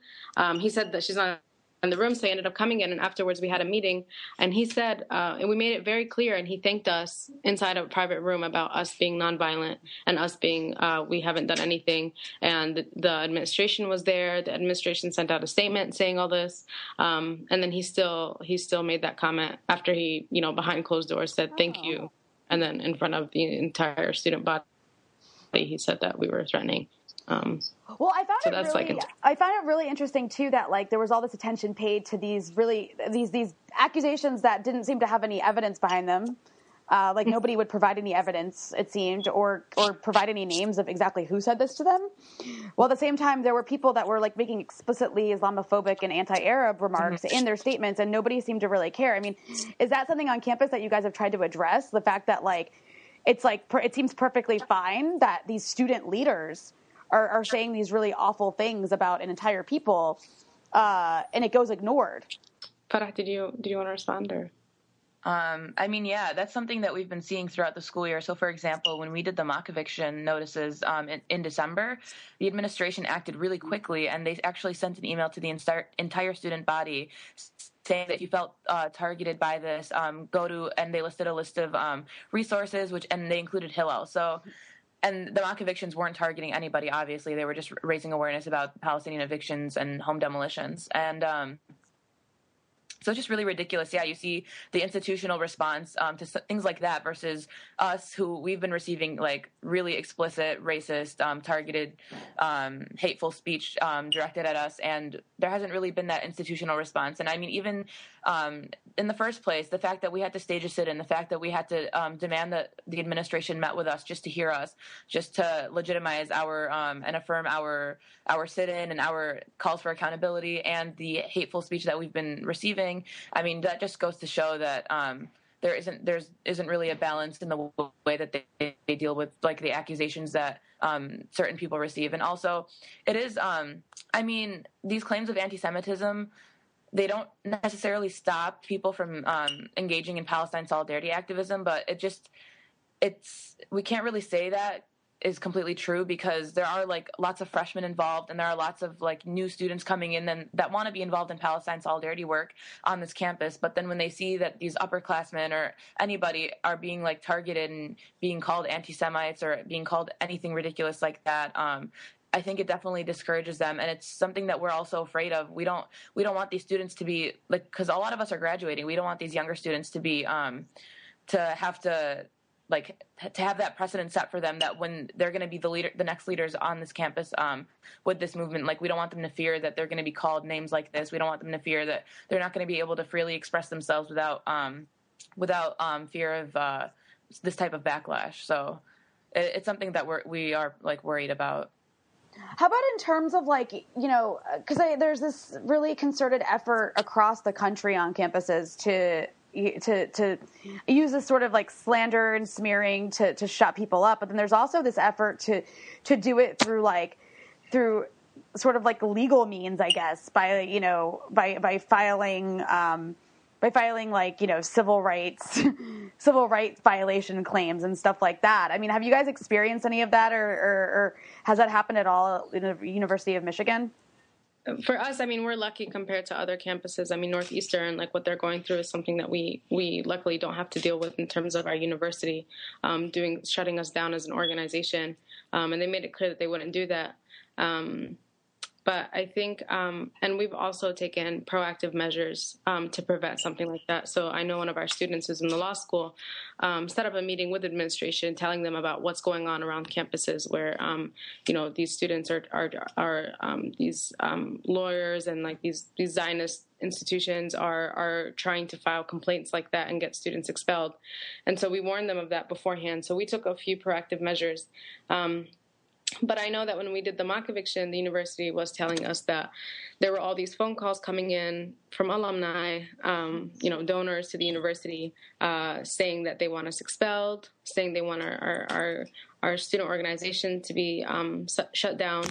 Speaker 4: He said that she's not in the room, so he ended up coming in. And afterwards, we had a meeting, and he said, uh, and we made it very clear, and he thanked us inside a private room about us being nonviolent and us being uh, we haven't done anything. And the, administration was there. The administration sent out a statement saying all this, um, and then he still he still made that comment after he you know behind closed doors said thank oh. you, and then in front of the entire student body, he said that we were threatening. Um,
Speaker 2: well, I found so it really, like I found it really interesting too that like there was all this attention paid to these really these these accusations that didn't seem to have any evidence behind them. Uh, like nobody would provide any evidence, it seemed, or or provide any names of exactly who said this to them. While at the same time, there were people that were like making explicitly Islamophobic and anti-Arab remarks in their statements, and nobody seemed to really care. I mean, is that something on campus that you guys have tried to address? The fact that like it's like it seems perfectly fine that these student leaders are, are saying these really awful things about an entire people, uh, and it goes ignored.
Speaker 4: Farah, did you did you want to respond or?
Speaker 5: Um, I mean, yeah, that's something that we've been seeing throughout the school year. So, for example, when we did the mock eviction notices um, in, in, December, the administration acted really quickly, and they actually sent an email to the entire student body saying that you felt uh, targeted by this, um, go to, and they listed a list of um, resources, which and they included Hillel. So and the mock evictions weren't targeting anybody. Obviously, they were just raising awareness about Palestinian evictions and home demolitions. And um, so it's just really ridiculous. Yeah, you see the institutional response um, to things like that versus us, who we've been receiving like really explicit, racist, um, targeted, um, hateful speech um, directed at us, and there hasn't really been that institutional response. And I mean, even um, in the first place, the fact that we had to stage a sit-in, the fact that we had to um, demand that the administration met with us just to hear us, just to legitimize our and affirm our our sit-in and our calls for accountability, and the hateful speech that we've been receiving I mean, that just goes to show that um, there isn't there's isn't really a balance in the way that they, they deal with like the accusations that um, certain people receive, and also it is. Um, I mean, these claims of anti-Semitism they don't necessarily stop people from um, engaging in Palestine solidarity activism, but it just it's we can't really say that is completely true because there are like lots of freshmen involved and there are lots of like new students coming in and that want to be involved in Palestine solidarity work on this campus. But then when they see that these upperclassmen or anybody are being like targeted and being called anti-Semites or being called anything ridiculous like that, um, I think it definitely discourages them, and it's something that we're also afraid of. We don't we don't want these students to be like because a lot of us are graduating. We don't want these younger students to be um, to have to like to have that precedent set for them that when they're going to be the leader the next leaders on this campus um, with this movement like we don't want them to fear that they're going to be called names like this. We don't want them to fear that they're not going to be able to freely express themselves without um, without um, fear of uh, this type of backlash. So it, it's something that we're we are like worried about.
Speaker 2: How about in terms of like you know because there's this really concerted effort across the country on campuses to to to use this sort of like slander and smearing to to shut people up but then there's also this effort to to do it through like through sort of like legal means i guess by you know by by filing um by filing like you know civil rights civil rights violation claims and stuff like that. I mean have you guys experienced any of that or, or, or has that happened at all in the university of michigan
Speaker 4: for us, I mean, we're lucky compared to other campuses. I mean, Northeastern, like what they're going through, is something that we we luckily don't have to deal with in terms of our university um, doing shutting us down as an organization. Um, and they made it clear that they wouldn't do that. Um, but I think, um, and we've also taken proactive measures um, to prevent something like that. So I know one of our students who's in the law school um, set up a meeting with administration, telling them about what's going on around campuses, where um, you know these students are are, are um, these um, lawyers and like these these Zionist institutions are are trying to file complaints like that and get students expelled. And so we warned them of that beforehand. So we took a few proactive measures. Um, but I know that when we did the mock eviction, the university was telling us that there were all these phone calls coming in from alumni, um, you know, donors to the university, uh, saying that they want us expelled, saying they want our our, our, our student organization to be um, shut down.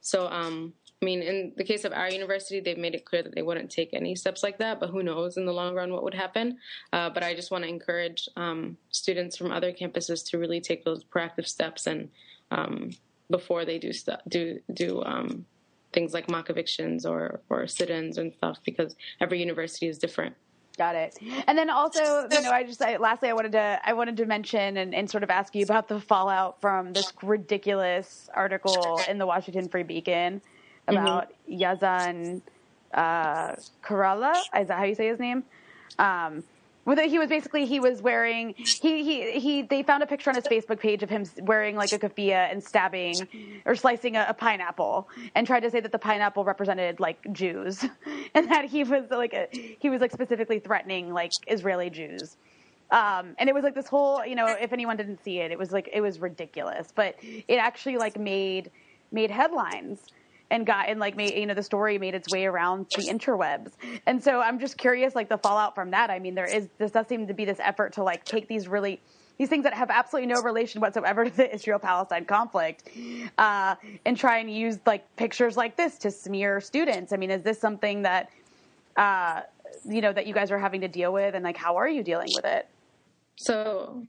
Speaker 4: So, um, I mean, in the case of our university, they've made it clear that they wouldn't take any steps like that. But who knows in the long run what would happen? Uh, but I just want to encourage um, students from other campuses to really take those proactive steps and um, before they do stuff do do um, things like mock evictions or or sit-ins and stuff because every university is different.
Speaker 2: Got it. And then also, you know, I just I, lastly, I wanted to I wanted to mention and, and sort of ask you about the fallout from this ridiculous article in the Washington Free Beacon about mm-hmm. Yazan uh, Kherallah. Is that how you say his name? Um, he was basically he was wearing he he he they found a picture on his Facebook page of him wearing like a keffiyeh and stabbing or slicing a, a, pineapple and tried to say that the pineapple represented like Jews and that he was like a, he was like specifically threatening like Israeli Jews. Um, and it was like this whole, you know, if anyone didn't see it, it was like it was ridiculous, but it actually like made made headlines and got and like made you know the story made its way around the interwebs. And so i'm just curious like the fallout from that. I mean there is this does seem to be this effort to like take these really these things that have absolutely no relation whatsoever to the israel palestine conflict uh, and try and use like pictures like this to smear students. I mean is this something that uh, you know that you guys are having to deal with? And like how are you dealing with it?
Speaker 4: So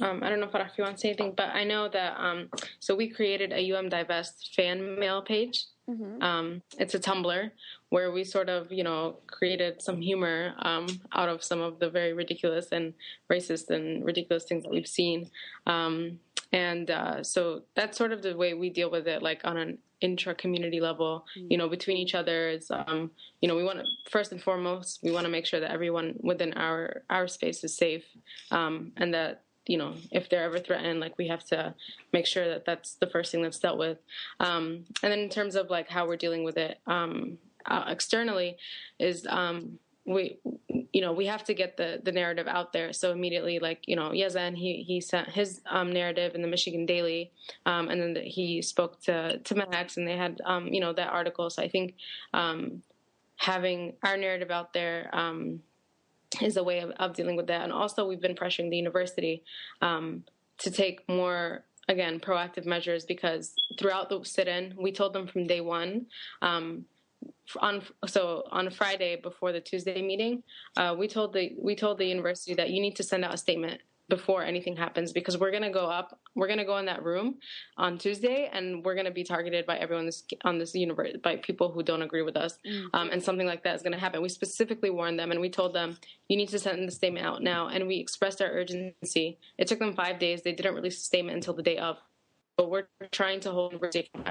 Speaker 4: um, I don't know if you want to say anything, but I know that um, so we created a UM Divest fan mail page Mm-hmm. Um, it's a Tumblr where we sort of, you know, created some humor um, out of some of the very ridiculous and racist and ridiculous things that we've seen. Um, and uh, so that's sort of the way we deal with it, like on an intra community level, you know, between each other. Is, um, you know, we want to first and foremost, we want to make sure that everyone within our our space is safe, um, and that you know, if they're ever threatened, like we have to make sure that that's the first thing that's dealt with. Um, and then in terms of like how we're dealing with it um, uh, externally, is um, we, you know, we have to get the the narrative out there. So immediately, like you know, Yazan, he he sent his um, narrative in the Michigan Daily, um, and then the, he spoke to to Max, and they had um, you know that article. So I think having our narrative out there is a way of, of, dealing with that. And also, we've been pressuring the university um, to take more, again, proactive measures because throughout the sit in, we told them from day one. Um, on so on Friday before the Tuesday meeting, uh, we told the we told the university that you need to send out a statement before anything happens because we're going to go up we're going to go in that room on tuesday and we're going to be targeted by everyone this, on this universe by people who don't agree with us mm-hmm. um, and something like that is going to happen. We specifically warned them and we told them you need to send the statement out now. And we expressed our urgency. It took them five days. They didn't release a statement until the day of but we're trying to hold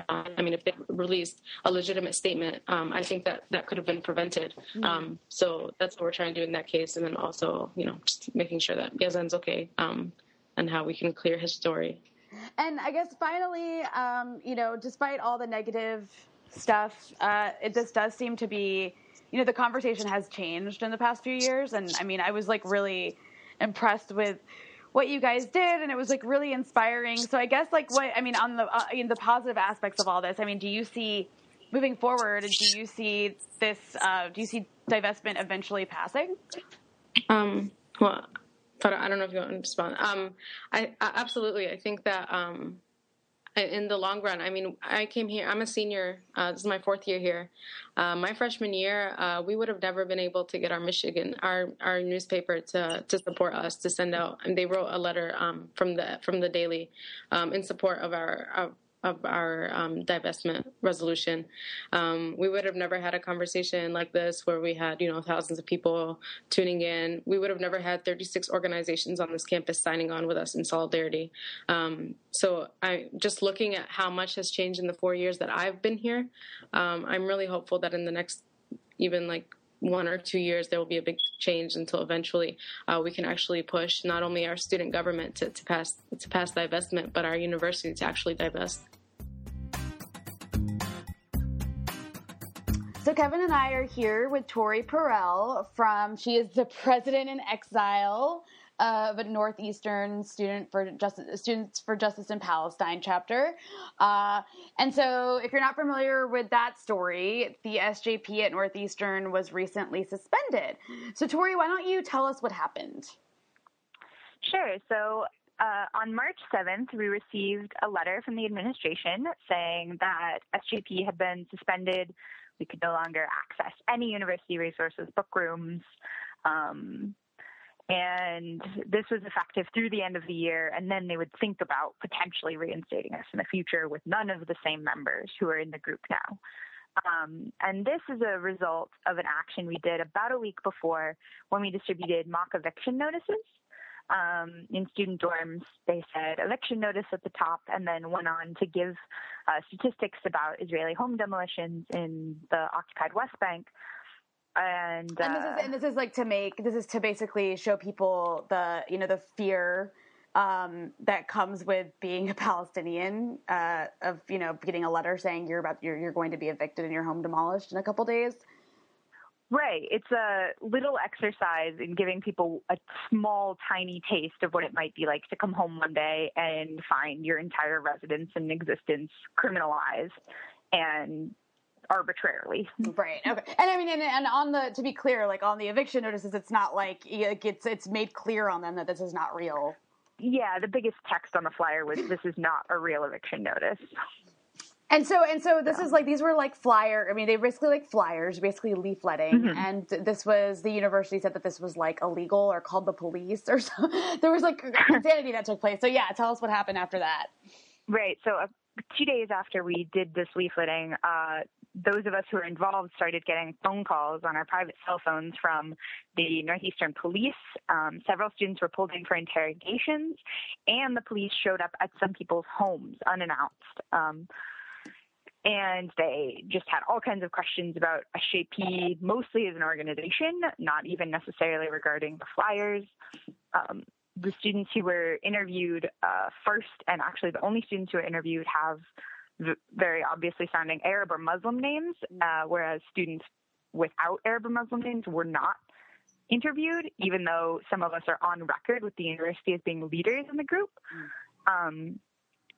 Speaker 4: I mean, if they released a legitimate statement, um, I think that that could have been prevented. Mm-hmm. Um, so that's what we're trying to do in that case, and then also, you know, just making sure that Yazan's okay um, and how we can clear his story.
Speaker 2: And I guess finally, um, you know, despite all the negative stuff, uh, it this does seem to be, you know, the conversation has changed in the past few years, and I mean, I was like really impressed with what you guys did and it was like really inspiring so i guess like what i mean on the uh, the positive aspects of all this i mean do you see moving forward do you see this uh, do you see divestment eventually passing
Speaker 4: um well I don't know if you want to respond. Um, I, I absolutely. I think that um, in the long run. I mean, I came here. I'm a senior. Uh, this is my fourth year here. Uh, my freshman year, uh, we would have never been able to get our Michigan, our our newspaper to to support us to send out. And they wrote a letter um, from the from the Daily um, in support of our of our um, divestment resolution. Um, we would have never had a conversation like this where we had, you know, thousands of people tuning in. We would have never had 36 organizations on this campus signing on with us in solidarity. Um, so I just looking at how much has changed in the four years that I've been here. Um, I'm really hopeful that in the next even like one or two years there will be a big change until eventually uh, we can actually push not only our student government to, to pass to pass divestment but our university to actually divest.
Speaker 2: So Kevin and I are here with Tori Porell from she is the president in exile of a Northeastern Student for Justice Students for Justice in Palestine chapter. Uh, and so, if you're not familiar with that story, the SJP at Northeastern was recently suspended. So, Tori, why don't you tell us what happened?
Speaker 6: Sure. So, uh, on March 7th, we received a letter from the administration saying that SJP had been suspended. We could no longer access any university resources, book rooms, um, and this was effective through the end of the year. And then they would think about potentially reinstating us in the future with none of the same members who are in the group now. Um, and this is a result of an action we did about a week before when we distributed mock eviction notices. Um, in student dorms, they said eviction notice at the top and then went on to give uh, statistics about Israeli home demolitions in the occupied West Bank, and
Speaker 2: and this is
Speaker 6: uh,
Speaker 2: and this is like to make this is to basically show people the you know the fear um, that comes with being a Palestinian uh, of you know getting a letter saying you're about you're you're going to be evicted and your home demolished in a couple days.
Speaker 6: Right. It's a little exercise in giving people a small, tiny taste of what it might be like to come home one day and find your entire residence and existence criminalized and arbitrarily.
Speaker 2: Right. Okay. And I mean, and, and on the to be clear, like on the eviction notices, it's not like it's it's made clear on them that this is not real.
Speaker 6: Yeah, the biggest text on the flyer was this is not a real eviction notice.
Speaker 2: And so and so this is like these were like flyer. I mean, they basically like flyers, basically leafletting.
Speaker 6: Mm-hmm.
Speaker 2: And this was the university said that this was like illegal or called the police or so. There was like insanity that took place. So yeah, tell us what happened after that.
Speaker 6: Right. So uh, two days after we did this leafleting, uh, those of us who were involved started getting phone calls on our private cell phones from the Northeastern police. Um, several students were pulled in for interrogations, and the police showed up at some people's homes unannounced. Um, and they just had all kinds of questions about SJP, mostly as an organization, not even necessarily regarding the flyers. Um, the students who were interviewed uh, first, and actually the only students who were interviewed, have very obviously sounding Arab or Muslim names, uh, whereas students without Arab or Muslim names were not interviewed, even though some of us are on record with the university as being leaders in the group. Um,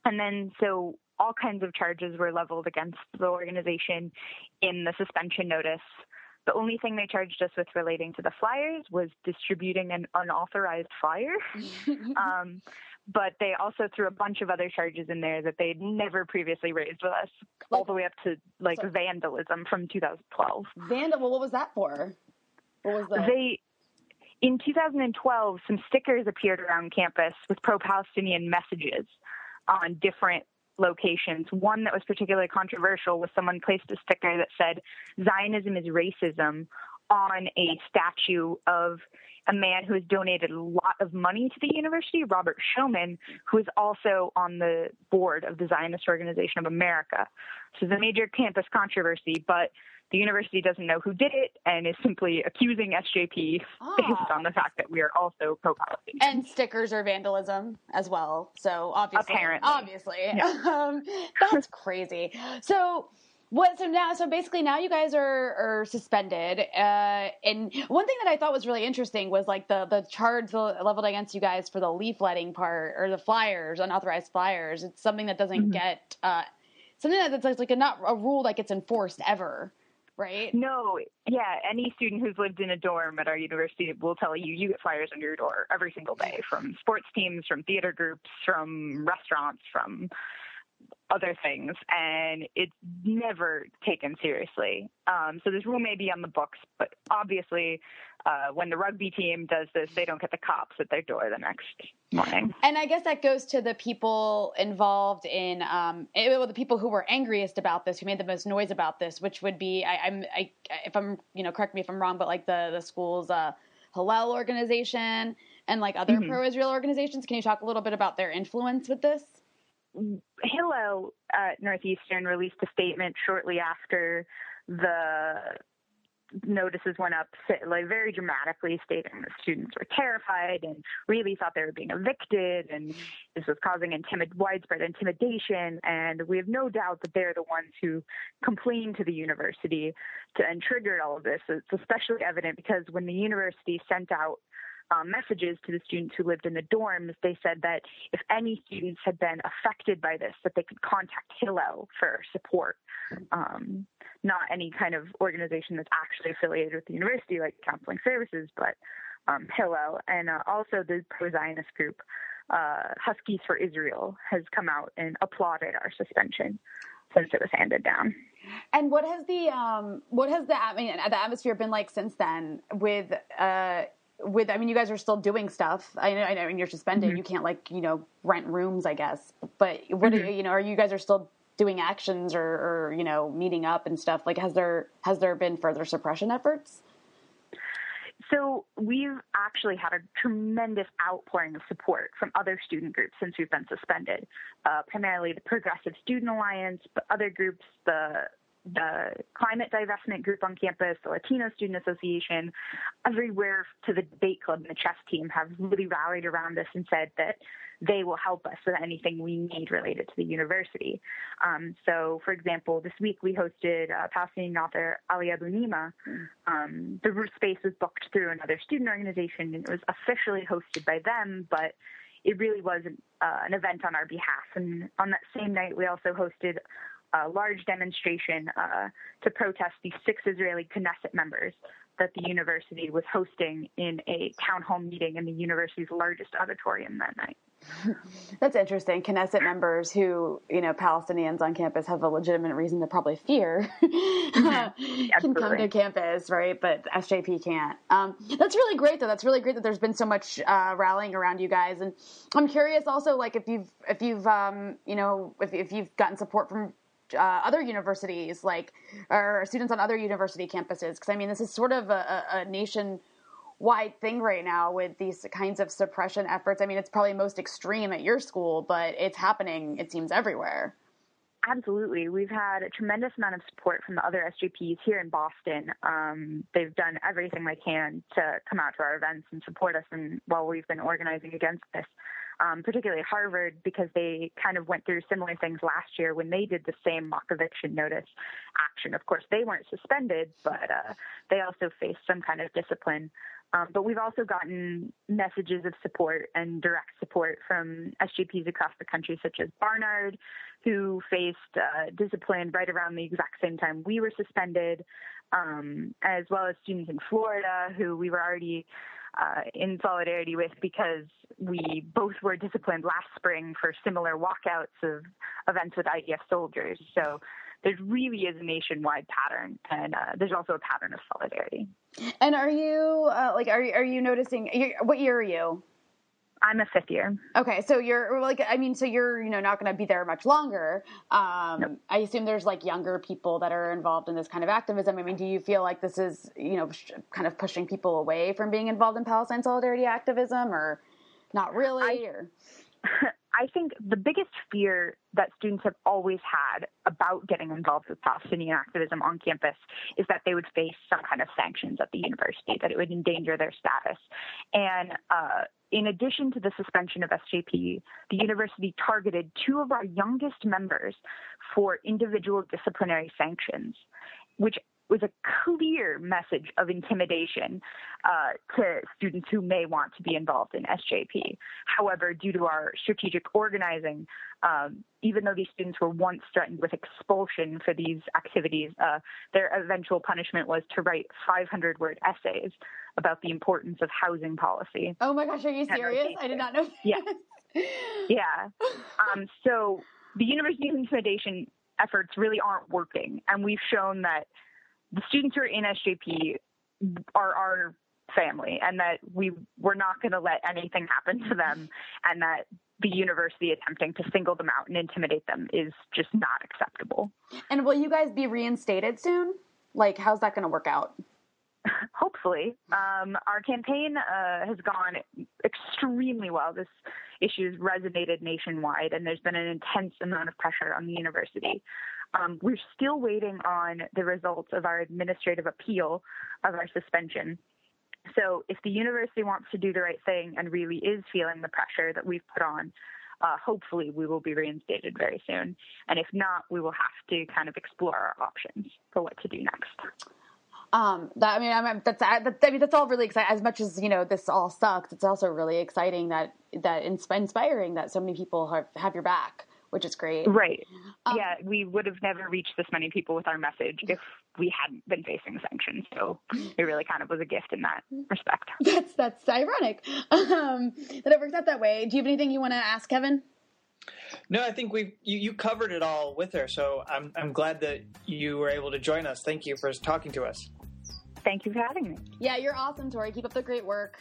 Speaker 6: and then so all kinds of charges were leveled against the organization in the suspension notice. The only thing they charged us with relating to the flyers was distributing an unauthorized flyer. um, but they also threw a bunch of other charges in there that they'd never previously raised with us, all the way up to like
Speaker 2: So-
Speaker 6: vandalism from 2012.
Speaker 2: Vandal. Well, what was that for? What was the?
Speaker 6: They in 2012, some stickers appeared around campus with pro-Palestinian messages on different locations. One that was particularly controversial was someone placed a sticker that said Zionism is racism on a statue of a man who has donated a lot of money to the university, Robert Shillman, who is also on the board of the Zionist Organization of America. So a major campus controversy, but the university doesn't know who did it and is simply accusing SJP
Speaker 2: Ah.
Speaker 6: based on the fact that we are also pro-Palestinian.
Speaker 2: and stickers are vandalism as well. So obviously,
Speaker 6: Apparently.
Speaker 2: obviously, um, that's crazy. So what? So now, so basically, now you guys are are suspended. Uh, and one thing that I thought was really interesting was like the the charge leveled against you guys for the leafletting part or the flyers, unauthorized flyers. It's something that doesn't
Speaker 6: Mhm.
Speaker 2: get uh, something that's like a not a rule that gets enforced ever. Right.
Speaker 6: No, yeah, any student who's lived in a dorm at our university will tell you you get flyers under your door every single day from sports teams, from theater groups, from restaurants, from other things, and it's never taken seriously. Um, so this rule may be on the books, but obviously, uh, when the rugby team does this, they don't get the cops at their door the next morning.
Speaker 2: And I guess that goes to the people involved in, um, it, well, the people who were angriest about this, who made the most noise about this, which would be, I, I'm, I, if I'm, you know, correct me if I'm wrong, but like the the school's uh, Hillel organization and like other mm-hmm. pro-Israel organizations. Can you talk a little bit about their influence with this?
Speaker 6: Hillel at uh, Northeastern released a statement shortly after the notices went up, like very dramatically stating that students were terrified and really thought they were being evicted, and this was causing intimid- widespread intimidation. And we have no doubt that they're the ones who complained to the university to, and triggered all of this. It's especially evident because when the university sent out um, messages to the students who lived in the dorms, they said that if any students had been affected by this, that they could contact Hillel for support. Um, not any kind of organization that's actually affiliated with the university, like counseling services, but um, Hillel, and uh, also the pro-Zionist group uh, Huskies for Israel has come out and applauded our suspension since it was handed down.
Speaker 2: And what has the um, what has the I mean the atmosphere been like since then with uh, with I mean you guys are still doing stuff. I know I know and you're suspended. Mm-hmm. You can't like you know rent rooms, I guess. But what mm-hmm. you know are you guys are still doing actions or, or you know meeting up and stuff? Like has there has there been further suppression efforts?
Speaker 6: So we've actually had a tremendous outpouring of support from other student groups since we've been suspended. Uh, primarily the Progressive Student Alliance, but other groups, the the climate divestment group on campus, the Latino Student Association, everywhere to the debate club and the chess team have really rallied around this and said that they will help us with anything we need related to the university. Um, so, for example, this week we hosted uh, Palestinian author Ali Abunimah. Um, the space was booked through another student organization and it was officially hosted by them, but it really was an, uh, an event on our behalf. And on that same night, we also hosted a large demonstration uh, to protest the six Israeli Knesset members that the university was hosting in a town hall meeting in the university's largest auditorium that night.
Speaker 2: That's interesting. Knesset members who, you know, Palestinians on campus have a legitimate reason to probably fear can come to campus, right? But SJP can't. Um, that's really great, though. That's really great that there's been so much uh, rallying around you guys. And I'm curious, also, like if you've, if you've, um, you know, if, if you've gotten support from uh, other universities, like or students on other university campuses? Because I mean, this is sort of a, a, nation-wide thing right now with these kinds of suppression efforts. I mean, it's probably most extreme at your school, but it's happening. It seems everywhere.
Speaker 6: Absolutely. We've had a tremendous amount of support from the other SJPs here in Boston. Um, they've done everything they can to come out to our events and support us and while we've been organizing against this um, particularly Harvard, because they kind of went through similar things last year when they did the same mock eviction notice action. Of course, they weren't suspended, but uh, they also faced some kind of discipline. Um, but we've also gotten messages of support and direct support from SJPs across the country, such as Barnard, who faced uh, discipline right around the exact same time we were suspended, um, as well as students in Florida who we were already uh, in solidarity with because we both were disciplined last spring for similar walkouts of events with IDF soldiers. So there really is a nationwide pattern, and uh, there's also a pattern of solidarity.
Speaker 2: And are you uh, like are are you noticing? What year are you?
Speaker 6: I'm a fifth year.
Speaker 2: Okay, so you're like, I mean, so you're, you know, not going to be there much longer. Um, nope. I assume there's like younger people that are involved in this kind of activism. I mean, do you feel like this is, you know, kind of pushing people away from being involved in Palestine solidarity activism, or not really?
Speaker 6: I,
Speaker 2: or
Speaker 6: I think the biggest fear that students have always had about getting involved with Palestinian activism on campus is that they would face some kind of sanctions at the university, that it would endanger their status. And uh, in addition to the suspension of SJP, the university targeted two of our youngest members for individual disciplinary sanctions, which was a clear message of intimidation uh, to students who may want to be involved in SJP. However, due to our strategic organizing, um, even though these students were once threatened with expulsion for these activities, uh, their eventual punishment was to write 500 word essays about the importance of housing policy.
Speaker 2: Oh my gosh, are you serious? I did not know.
Speaker 6: Yeah. yeah. Um, so the university's intimidation efforts really aren't working. And we've shown that the students who are in SJP are our family and that we we're not going to let anything happen to them and that the university attempting to single them out and intimidate them is just not acceptable.
Speaker 2: And will you guys be reinstated soon? Like, how's that going to work out?
Speaker 6: Hopefully. Um, our campaign uh, has gone extremely well. This issue has resonated nationwide, and there's been an intense amount of pressure on the university. Um, we're still waiting on the results of our administrative appeal of our suspension. So, if the university wants to do the right thing and really is feeling the pressure that we've put on, uh, hopefully we will be reinstated very soon. And if not, we will have to kind of explore our options for what to do next.
Speaker 2: Um, that I mean, I that's I, that, I mean that's all really exciting. As much as you know, this all sucks. It's also really exciting that that inspiring that so many people have have your back which is great.
Speaker 6: Right. Um, yeah, we would have never reached this many people with our message if we hadn't been facing sanctions. So it really kind of was a gift in that respect.
Speaker 2: That's that's ironic um, that it worked out that way. Do you have anything you want to ask, Kevin?
Speaker 1: No, I think we you, you covered it all with her. So I'm I'm glad that you were able to join us. Thank you for talking to us.
Speaker 6: Thank you for having me.
Speaker 2: Yeah, you're awesome, Tori. Keep up the great work.